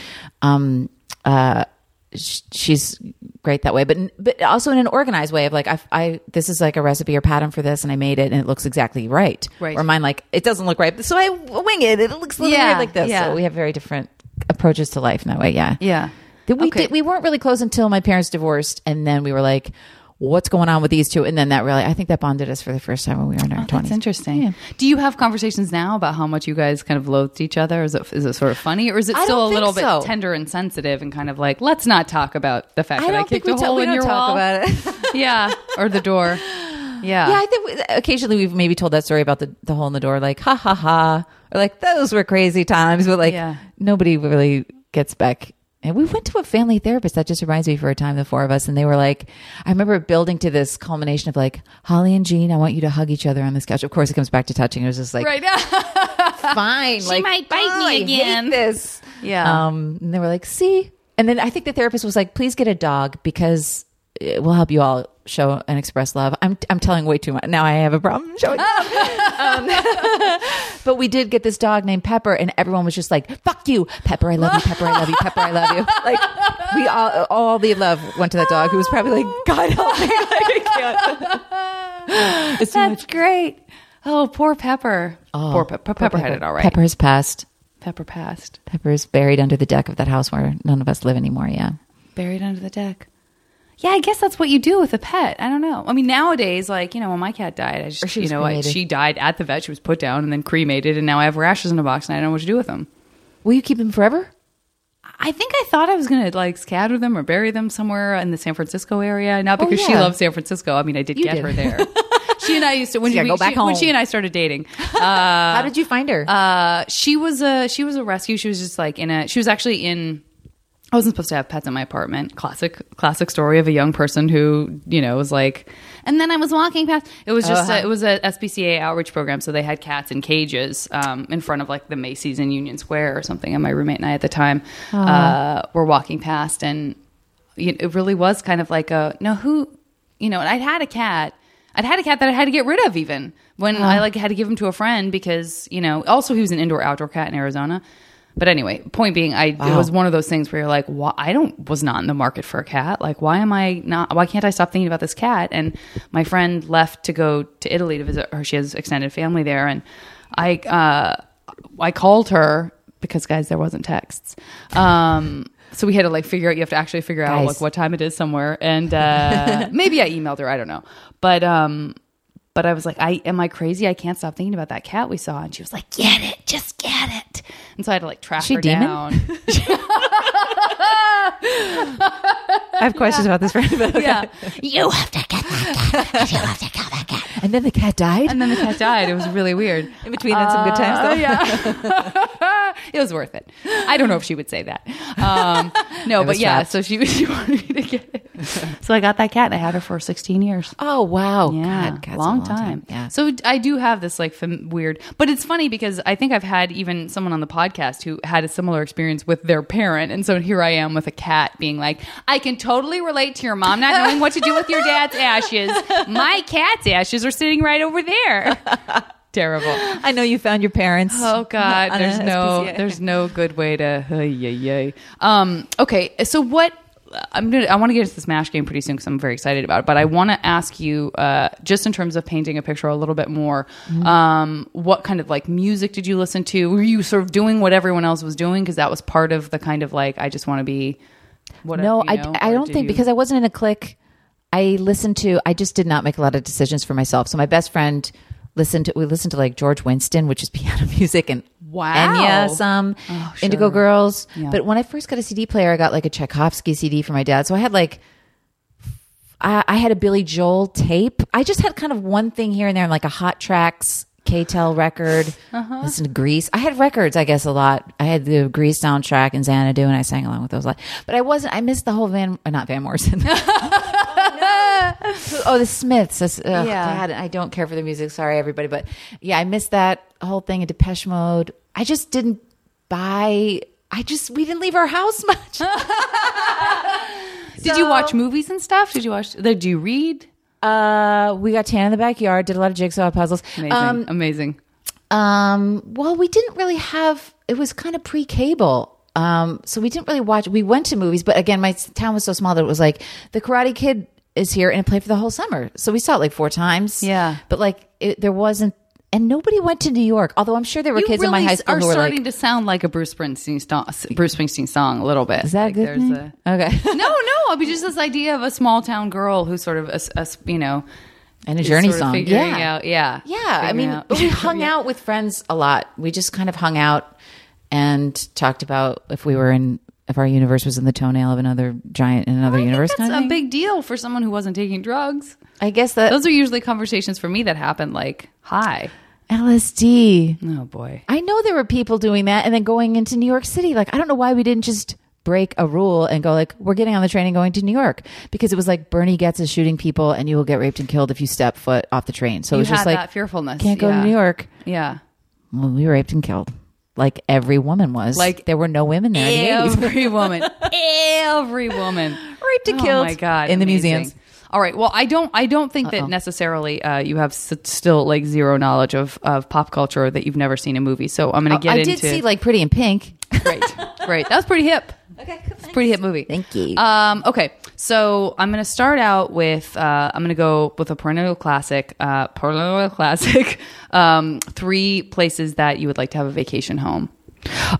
um, uh, she's great that way but but also in an organized way of like I, I this is like a recipe or pattern for this and I made it and it looks exactly right Right. or mine like it doesn't look right so I wing it it looks a little Yeah, weird like this yeah. so we have very different approaches to life in that way yeah Yeah. We Okay. did, we weren't really close until my parents divorced and then we were like what's going on with these two and then that really I think that bonded us for the first time when we were in our 20s Oh, That's interesting. Do you have conversations now about how much you guys kind of loathed each other? Is it is it sort of funny, or is it I still a little so. bit tender and sensitive and kind of like let's not talk about the fact I that I kicked a hole we in your talk wall? about it yeah, or the door. Yeah. Yeah, I think we, occasionally we've maybe told that story about the, the hole in the door, like ha ha ha, or like those were crazy times, but like Yeah. nobody really gets back. And we went to a family therapist. That just reminds me for a time, the four of us, and they were like, I remember building to this culmination of like Holly and Jean, I want you to hug each other on this couch. Of course, it comes back to touching. It was just like Right. fine, like might bite "Oh, me again." this, Yeah. Um, and they were like, see, and then I think the therapist was like, please get a dog because it will help you all show and express love. I'm I'm telling way too much now. I have a problem showing love. um, but we did get this dog named Pepper, and everyone was just like, "Fuck you, Pepper! I love you, Pepper! I love you, Pepper! I love you!" Like we all all the love went to that dog, who was probably like, "God help me!" Like, I can't. That's great. Oh, poor Pepper. poor Pe- Pe- Pepper, had it all right. Pepper has passed. Pepper passed. Pepper's buried under the deck of that house where none of us live anymore. Yeah. Buried under the deck. Yeah, I guess that's what you do with a pet. I don't know. I mean, nowadays, like you know, when my cat died, I just she you know, I, she died at the vet. She was put down and then cremated, and now I have rashes in a box, and I don't know what to do with them. Will you keep them forever? I think I thought I was going to like scatter them or bury them somewhere in the San Francisco area. Not Oh, because she yeah. loves San Francisco. I mean, I did You get did. her there. she and I used to when, you we, go back she, when she and I started dating. Uh, How did you find her? uh, she was a she was a rescue. She was just like in a. She was actually in. I wasn't supposed to have pets in my apartment. Classic, classic story of a young person who you know was like. And then I was walking past. It was just Uh-huh. a, it was a SPCA outreach program, so they had cats in cages um, in front of like the Macy's in Union Square or something. And my roommate and I at the time uh, were walking past, and it really was kind of like a no who you know. And I'd had a cat. I'd had a cat that I had to get rid of even when I like had to give him to a friend because you know. Also, he was an indoor outdoor cat in Arizona. But anyway, point being, I it was one of those things where you're like, why, I don't was not in the market for a cat. Like, why am I not? Why can't I stop thinking about this cat? And my friend left to go to Italy to visit her. She has extended family there, and I uh, I called her because guys, there wasn't texts. Um, so we had to like figure out. You have to actually figure out Guys. like what time it is somewhere, and uh, maybe I emailed her. I don't know, but um, but I was like, I am I crazy? I can't stop thinking about that cat we saw, and she was like, get it, just get it. And so I had to like track She her demon? down. I have questions about this friend. but okay. yeah, you have to get that cat. You have to get that cat. And then the cat died. And then the cat died. It was really weird. In between, then some good times. Uh, Though. yeah, it was worth it. I don't know if she would say that. Um, no, but yeah. trapped. So she she wanted me to get it. So I got that cat, and I had her for 16 years. Oh wow! Yeah, God, a long, time. Yeah. So I do have this like fam- weird, but it's funny because I think I've had even someone on the podcast who had a similar experience with their parent, and so here I am with a cat being like, I can totally relate to your mom not knowing what to do with your dad's ashes. My cat's ashes are sitting right over there. Terrible. I know you found your parents. Oh God, there's no SPCA. there's no good way to hey, yay, yay. Um okay, so what I'm gonna I want to get into the Smash game pretty soon because I'm very excited about it. But I want to ask you, uh, just in terms of painting a picture a little bit more, Mm-hmm. um, what kind of like music did you listen to? Were you sort of doing what everyone else was doing because that was part of the kind of like I just want to be. Whatever, no, you I, know? I Or don't think you- because I wasn't in a clique. I listened to. I just did not make a lot of decisions for myself. So my best friend listened to. We listened to like George Winston, which is piano music, and Wow. Enya, some Oh, Indigo. Girls. Yeah. But when I first got a CD player, I got like a Tchaikovsky CD for my dad. So I had like. I, I had a Billy Joel tape. I just had kind of one thing here and there, and like a Hot Tracks K-tel record. Uh-huh. Listen to Grease. I had records, I guess, a lot. I had the Grease soundtrack and Xanadu, and I sang along with those a lot. But I wasn't. I missed the whole Van, uh, not Van Morrison. oh, the Smiths. That's, ugh, Yeah. God, I don't care for the music. Sorry, everybody, but yeah, I missed that whole thing in Depeche Mode. I just didn't buy. I just we didn't leave our house much. Did you watch movies and stuff? Did you watch? Did you read? Uh, we got tan in the backyard. Did a lot of jigsaw puzzles. Amazing, Um, amazing. Um, well, we didn't really have. It was kind of pre-cable. Um, so we didn't really watch. We went to movies, but again, my town was so small that it was like the Karate Kid is here and it played for the whole summer. So we saw it like four times. Yeah. but like it, there wasn't, and nobody went to New York. Although I'm sure there were You kids in my high school are who were starting like, to sound like a Bruce Springsteen song, Bruce Springsteen song a little bit. "Is that Like a good there's thing?" Okay, no, no. I mean, just this idea of a small town girl who sort of, a, a, you know, and a journey song. Yeah, out, yeah, Yeah, I mean, out. but we hung out with friends a lot. We just kind of hung out and talked about if we were in if our universe was in the toenail of another giant in another I universe. that's kind of a big deal for someone who wasn't taking drugs. I guess that Those are usually conversations for me that happen like, "Hi." LSD. Oh boy. I know there were people doing that and then going into New York City. Like I don't know why we didn't just break a rule and go like we're getting on the train and going to New York because it was like Bernie Goetz is shooting people and you will get raped and killed if you step foot off the train. So it You was just like that fearfulness. can't go yeah. to New York. Yeah. Well, we were raped and killed. Like every woman was. Like there were no women there in the 80s. Every woman. Every woman. Raped and Oh my god! in the amazing. museums. All right. Well, I don't. I don't think that necessarily uh, you have s- still like zero knowledge of, of pop culture or that you've never seen a movie. So I'm going to get I into. did see like Pretty in Pink. great, great. That was pretty hip. Okay, It's a pretty hit movie. Thank you. Um, okay, so I'm going to start out with uh, I'm going to go with a perennial classic, uh, perennial classic. Um, three places that you would like to have a vacation home.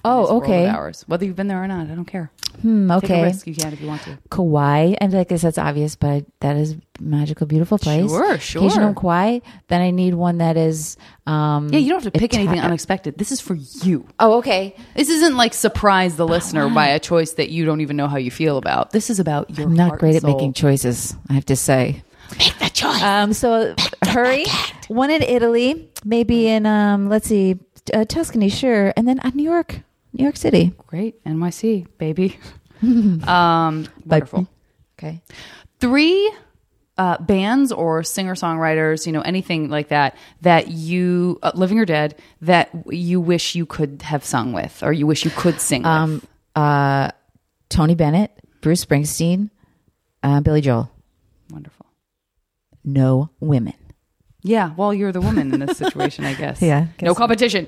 Oh, This world of okay. ours. Whether you've been there or not, I don't care. Hmm, Take a okay. risk. You can if you want to. Kauai, and I guess that's obvious, but that is a magical, beautiful place. Sure, sure. Vacation Kauai. Then I need one that is. Um, Yeah, you don't have to pick Ita- anything unexpected. This is for you. Oh, okay. This isn't like surprise the listener by a choice that you don't even know how you feel about. This is about your. I'm not great at making choices. I have to say. Make the choice. Um, so hurry. One in Italy, maybe in um, let's see, uh, Tuscany, sure, and then uh, New York, New York City. Great, NYC baby. um, wonderful. Okay. Three uh, bands or singer songwriters, you know, anything like that that you, uh, living or dead, that you wish you could have sung with, or you wish you could sing with. Um, uh, Tony Bennett, Bruce Springsteen, uh, Billy Joel. Wonderful. No women. Yeah, well, you're the woman in this situation, I guess. Yeah, guess no so. competition.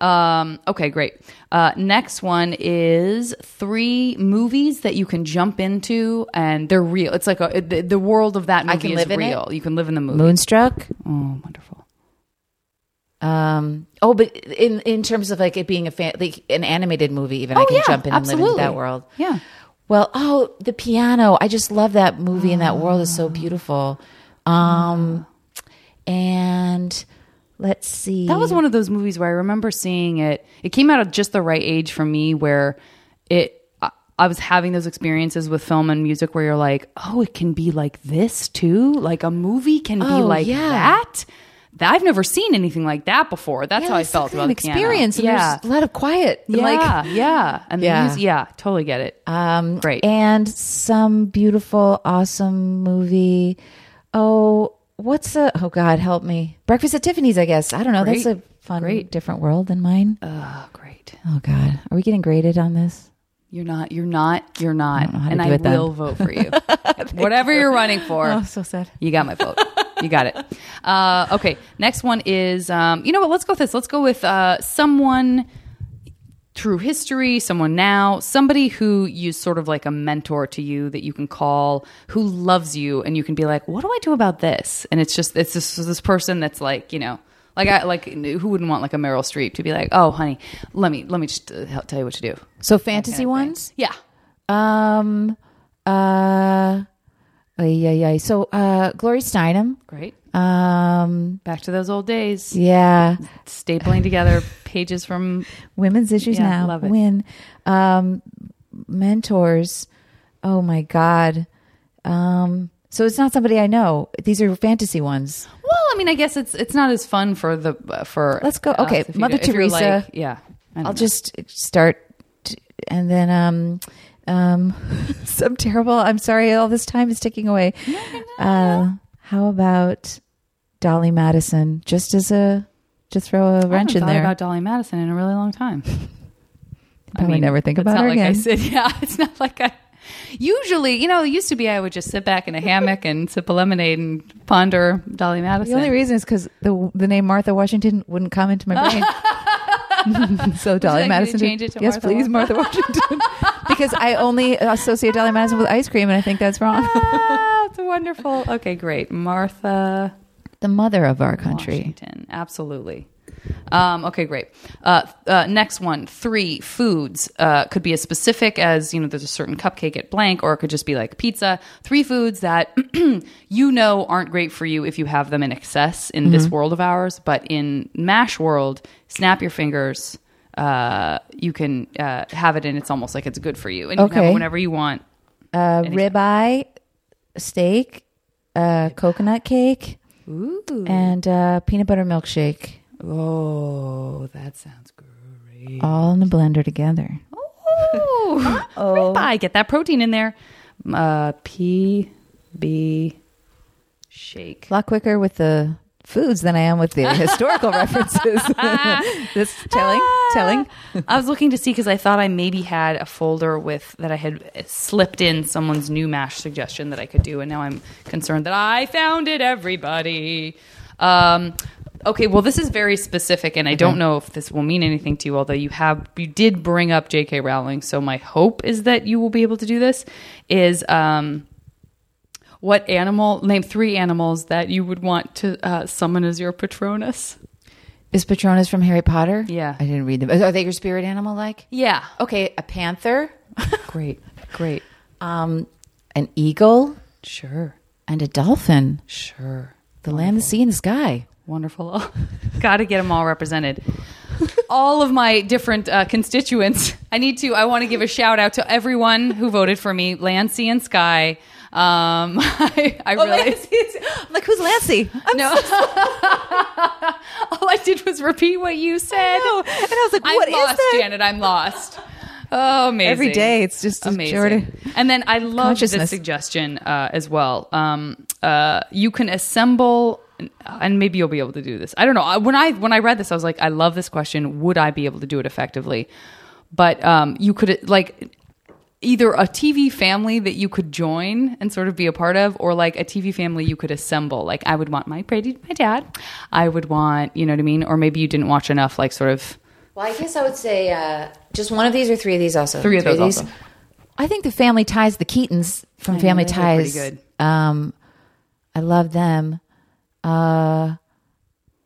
Um, okay, great. Uh, next one is three movies that you can jump into, and they're real. It's like a, the, the world of that movie can is live in it? real. You can live in the movie. Moonstruck. Oh, wonderful. Um, oh, but in in terms of like it being a fan, like an animated movie, even I Oh, can yeah, jump in and live in that world. Yeah. Well, oh, the piano. I just love that movie, and that world is so beautiful. Um, and let's see. That was one of those movies where I remember seeing it. It came out at just the right age for me where it I- I was having those experiences with film and music where you're like, "Oh, it can be like this too? Like a movie can be Oh, like yeah. that?" That I've never seen anything like that before. That's Yeah, how I felt about an the piano. experience. and Yeah. there's a lot of quiet. Yeah, like yeah, and Yeah. yeah, yeah, totally get it. Um, Great. And some beautiful, awesome movie. Oh, what's a, oh God, help me. Breakfast at Tiffany's, I guess. I don't know. Great. That's a fun, Great. different world than mine. oh, great. oh God. Are we getting graded on this? You're not. You're not. You're not. to and I will vote for you. Whatever you're running for. Oh, so sad. You got my vote. You got it. Uh, okay. Next one is, um, you know what? Let's go with this. Let's go with uh, someone through history, someone now, somebody who you sort of like a mentor to you that you can call, who loves you, and you can be like, "What do I do about this?" And it's just it's this this person that's like, you know. Like I like who wouldn't want like a Meryl Streep to be like, oh honey, let me let me just uh, help- tell you what to do. So fantasy ones? Yeah, Um, uh, yeah, yeah. So, uh, Gloria Steinem. great. Um, Back to those old days, yeah. stapling together pages from Women's issues Yeah, now. love it. Win. Um, mentors. Oh my God. Um, so it's not somebody I know. These are fantasy ones. Well, I mean, I guess it's it's not as fun for the uh, for. Let's go- okay, Mother do- Teresa. like- yeah, I'll know. just start, t- and then um, um, some terrible. I'm sorry, all this time is ticking away. Uh, how about Dolly Madison? Just as a to throw a I haven't wrench in thought there. about Dolly Madison in a really long time. Probably never think it's about not her like I said, yeah, it's not like I. Usually, you know, it used to be I would just sit back in a hammock and sip a lemonade and ponder Dolly Madison. The only reason is because the the name Martha Washington wouldn't come into my brain. so Dolly like Madison. change it to yes, Martha please, Martha Washington. because I only associate Dolly Madison with ice cream, and I think that's wrong. ah, it's wonderful. Okay, great, Martha. The mother of our country. Washington. Absolutely. Um, okay, great. Uh, uh, next one, three foods. Uh, could be as specific as, you know, there's a certain cupcake at blank, or it could just be like pizza. Three foods that you know aren't great for you if you have them in excess in this world of ours. But in MASH world, snap your fingers. Uh, you can uh, have it and it's almost like it's good for you. And you can have Okay. it whenever you want. Uh, ribeye, steak, uh, coconut cake, Ooh. and uh, peanut butter milkshake, Oh, that sounds great. all in the blender together. Oh, ribeye. Get that protein in there. Uh, PB shake. A lot quicker with the foods than I am with the historical references. this telling, telling. I was looking to see because I thought I maybe had a folder with that I had slipped in someone's new mash suggestion that I could do, and now I'm concerned that I found it. Everybody. Um, okay, well, this is very specific, and I don't know if this will mean anything to you. Although you have, you did bring up J.K. Rowling, so my hope is that you will be able to do this. Is um, what animal? Name three animals that you would want to uh, summon as your Patronus. Is Patronus from Harry Potter? Yeah. I didn't read them. Are they your spirit animal like? Yeah. Okay, a panther, Great. Great. um, an eagle, Sure. and a dolphin. Sure. The land, the sea, and the sky. Wonderful. Got to get them all represented. all of my different uh, constituents. I need to. I want to give a shout out to everyone who voted for me. Land, sea, and sky. Um, I, I really. I'm like, who's Lancy? I'm no. all I did was repeat what you said. know. And I was like, I'm what is lost, that? Janet. I'm lost. Oh, amazing. Every day, it's just amazing. And then I love this suggestion uh, as well. Um, uh, you can assemble, and maybe you'll be able to do this. I don't know. When I when I read this, I was like, I love this question. Would I be able to do it effectively? But um, you could like either a TV family that you could join and sort of be a part of, or like a TV family you could assemble. Like I would want Mike Brady, my dad. I would want, you know what I mean? Or maybe you didn't watch enough, like sort of. Well, I guess I would say uh, just one of these or three of these also. Three of those also. I think the Family Ties, the Keatons from I Family did pretty Ties. good. Um, I love them. Uh,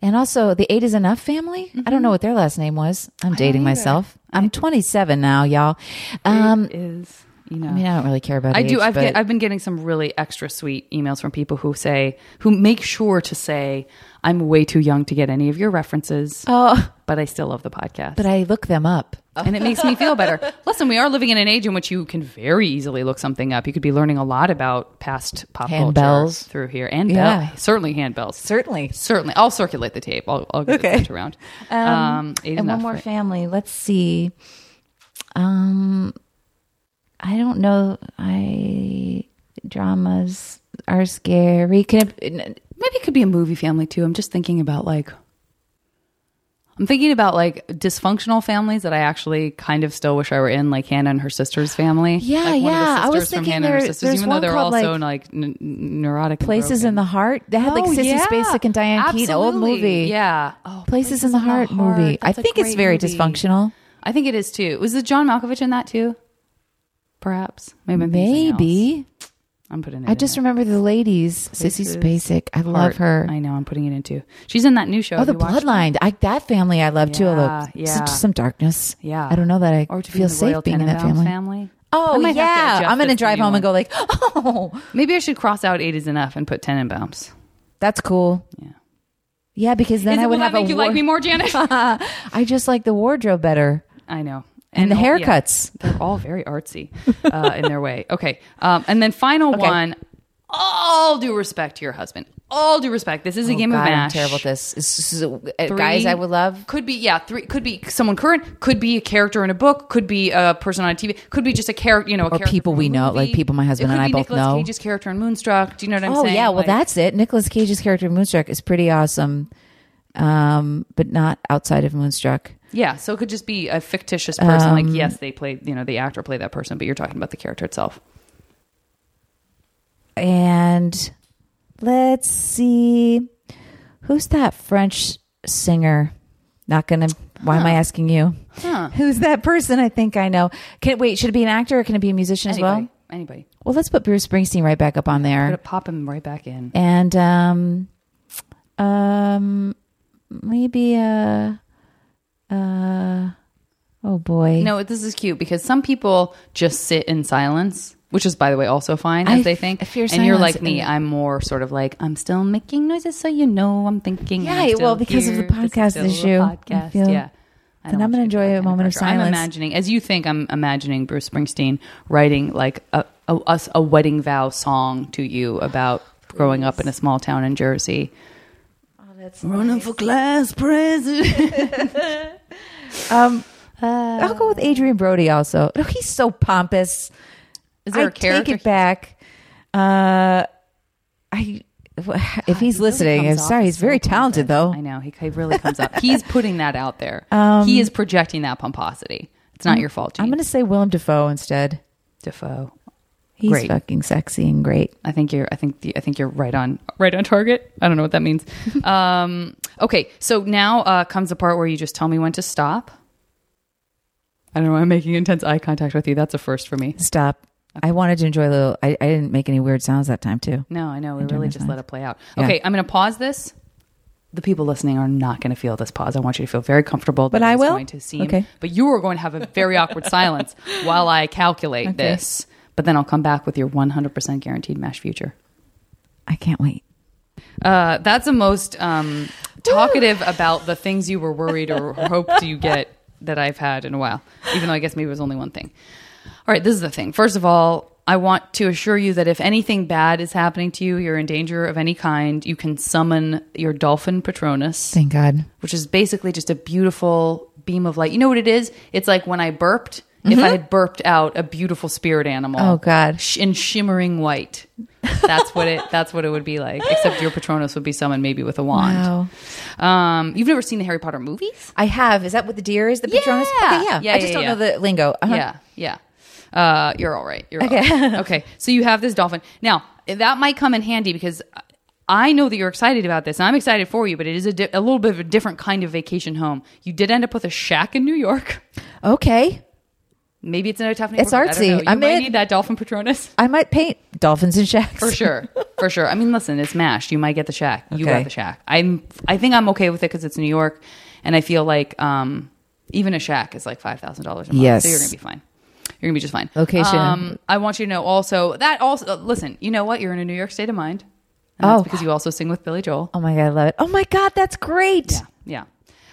And also the Eight is Enough family. I don't know what their last name was. I'm dating myself. I'm 27 now, y'all. Um, is you know. I mean, I don't really care about. I do. I've but- get, I've been getting some really extra sweet emails from people who say who make sure to say I'm way too young to get any of your references, oh, but I still love the podcast. but I look them up. and it makes me feel better. Listen, we are living in an age in which you can very easily look something up. You could be learning a lot about past pop culture Handbells. through here, and Yeah. bell, certainly handbells. Certainly. Certainly, I'll circulate the tape. I'll, I'll get Okay. it around. Um, eight and one more right? family. Let's see. Um, I don't know. I dramas are scary. Can it, Maybe it could be a movie family too. I'm just thinking about like I'm thinking about like dysfunctional families that I actually kind of still wish I were in, like Hannah and her sister's family. Yeah, like one yeah. I Of the was from thinking Hannah and her there- sisters, even though they're also like, like, n- neurotic. Places in the Heart. They had like Oh, Sissy yeah. Spacek and Diane Keaton, old movie. Yeah. Oh, Places, in the Heart movie. I That's a think it's very movie. dysfunctional. I think it is too. Was it John Malkovich in that too? Perhaps. Maybe. I'm Maybe. I'm putting it. I in just remember the ladies. Sissy Places, Spacek. I love Heart. her. I know. I'm putting it into. She's in that new show. Oh, Have the you watched it? Bloodline. I, that family I love too. Although Yeah, it's yeah. some darkness. Yeah. I don't know that I Or to feel in safe being in that Tenenbaums family. Oh might have to yeah, I'm gonna drive home and go like, oh, Maybe I should cross out eight is enough and put ten in Tenenbaums. that's cool. Yeah. Yeah, because then Is I would have that a make you war- like me more, Janet? I just like the wardrobe better I know. And, the oh, yeah. haircuts. They're all very artsy uh, in their way. Okay. Um, and then final Okay. one. All due respect to your husband. All due respect. This is a Oh, game God, of I'm terrible at this. This is- uh, Three- guys, I would love. Could be yeah. Three could be someone current. Could be a character in a book. Could be a person on a TV. Could be just a character. You know, a Or people we know, like people my husband and I both Nicolas know. Cage's character in Moonstruck. Do you know what I'm Oh saying? yeah, well Like- that's it. Nicolas Cage's character in Moonstruck is pretty awesome, um, but not outside of Moonstruck. Yeah, so it could just be a fictitious person. Um, like, yes, they played, you know, the actor played that person, but you're talking about the character itself. And let's see, who's that French singer? Not gonna. Why am I asking you? Huh. Who's that person? I think I know. Can wait? Should it be an actor or can it be a musician as well? anybody. Well, let's put Bruce Springsteen right back up on Put there. it, pop him right back in. and um um maybe uh uh oh boy No, this is cute because some people just sit in silence, which is, by the way, also fine as I they f- think. I fear and you're like me. I'm more sort of like I'm still making noises, so you know I'm thinking. Yeah, I'm well, because of the here. This is podcast issue, Podcast, yeah. Then I'm gonna enjoy a moment of silence. I'm imagining, as you think, I'm imagining Bruce Springsteen writing like a a, a, a wedding vow song to you about growing up in a small town in Jersey. Running for class president. um i'll go with Adrien Brody also oh, he's so pompous Is there I a character? take it back uh i if he's listening i'm sorry he's very so talented though I know he, he really comes up. He's putting that out there. Um, he is projecting that pomposity. It's not your fault. Jean. i'm gonna say willem dafoe instead Dafoe. He's Great. fucking sexy and great I think you're. I think. The, I think you're right on. Right on target. I don't know what that means. um, okay, so now uh, comes the part where you just tell me when to stop. I don't know. I'm making intense eye contact with you. That's a first for me. stop i wanted to enjoy a little I, I didn't make any weird sounds that time too No, I know. We really just silence. let it play out. Yeah. Okay, I'm going to pause this. The people listening are not going to feel this pause. I want you to feel very comfortable. But I will? Going to seem, Okay. But you are going to have a very awkward silence while I calculate Okay. this. But then I'll come back with your 100% guaranteed mash future. i can't wait Uh, that's the most um, talkative about the things you were worried or hoped you get that I've had in a while. Even though I guess maybe it was only one thing. All right, this is the thing. First of all, I want to assure you that if anything bad is happening to you, you're in danger of any kind, you can summon your dolphin patronus, thank god which is basically just a beautiful beam of light. You know what it is? It's like when I burped. If I had burped out a beautiful spirit animal, Oh, God. sh- in shimmering white, that's what it. That's what it would be like. Except your Patronus would be summoned maybe with a wand. Wow. Um, you've never seen the Harry Potter movies? I have. Is that what the deer is? The Yeah. Patronus? Okay, yeah. Yeah, I just yeah, don't yeah. know the lingo. Uh-huh. Yeah, yeah. Uh, you're all right. You're Okay. all right. okay. So you have this dolphin. Now that might come in handy because I know that you're excited about this, and I'm excited for you. But it is a, di- a little bit of a different kind of vacation home. You did end up with a shack in New York. Okay. Maybe it's not a Tiffany. It's Brooklyn. I artsy. I'm might need that dolphin Patronus. I might paint dolphins and shacks For sure, for sure. I mean, listen, it's mashed. You might get the shack. You Okay. got the shack. I'm. I think I'm okay with it because it's New York, and I feel like um, even a shack is like five thousand dollars a month. Yes. so you're gonna be fine. You're gonna be just fine. Location. Um, I want you to know also that also uh, listen. You know what? You're in a New York state of mind. And that's Oh. because you also sing with Billy Joel. Oh my god, I love it. Oh my god, that's great. Yeah, yeah.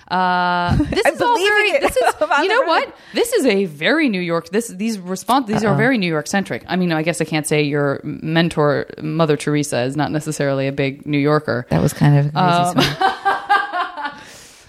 Uh, this is all very. it. This is you know what? This is a very New York. This these response these are very New York centric. I mean, I guess I can't say your mentor Mother Teresa is not necessarily a big New Yorker. That was kind of Um.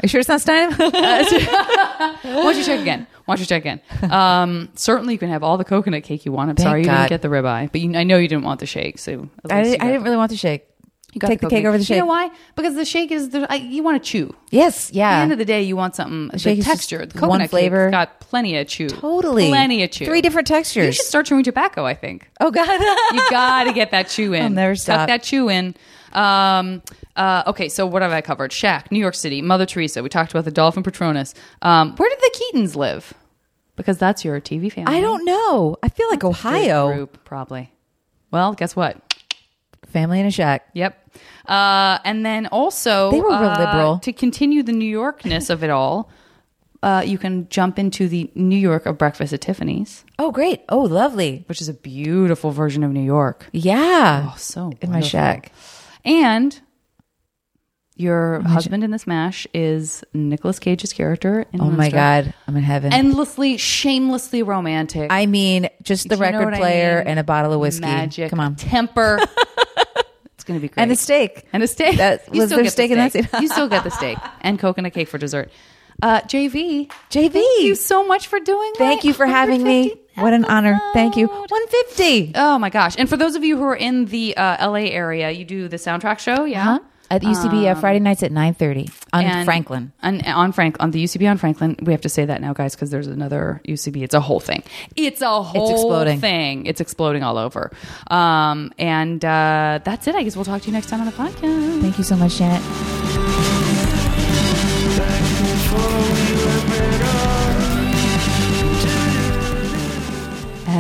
Are you sure it's not Stein? Why don't you check again? Why don't you check again? Um, certainly, you can have all the coconut cake you want. I'm Thank sorry you God. didn't get the ribeye, but you, I know you didn't want the shake. So at I, I didn't really want the shake. You got Take the, cake over the shake. You know why? Because the shake is the, I, you want to chew. Yes, yeah. At the end of the day, you want something the shake just texture. The one coconut flavor. cake's got plenty of chew. totally. plenty of chew. Three different textures. You should start chewing tobacco. I think oh god. you got to get that chew in. I'll never Tuck stop. that chew in. Um, uh, okay, so what have I covered? Shack, New York City, Mother Teresa. We talked about the Dolphin Patronus. Um, where did the Keatons live? Because that's your TV family. I don't know. I feel like Big Ohio. group, probably. Well, guess what? Family in a shack. Yep. Uh, and then also, They were real uh, liberal. To continue the New Yorkness of it all, uh, you can jump into the New York of Breakfast at Tiffany's, Oh great. Oh lovely. which is a beautiful version of New York. Yeah. Oh, so in my shack. And your husband in this mash is Nicolas Cage's character. In Oh my god. I'm in heaven. Endlessly, shamelessly romantic. I mean, just the You know record I player mean? and a bottle of whiskey. Magic. Come on. Temper. going to be great. And a steak. And a steak. That- You was still get the steak that steak. you still get the steak and coconut cake for dessert. Uh, JV, JV. thank you so much for doing. Thank you for having me. 150th What an honor. Thank you. 150. Oh my gosh! And for those of you who are in the uh, LA area, you do the soundtrack show, yeah. Huh? At UCB uh, Friday nights at 9:30 on And- Franklin. on, on Frank on the UCB on Franklin. We have to say that now, guys, because there's another UCB. It's a whole thing. It's a whole exploding. thing. It's exploding all over. Um, and uh, that's it. I guess we'll talk to you next time on the podcast. Thank you so much, Janet.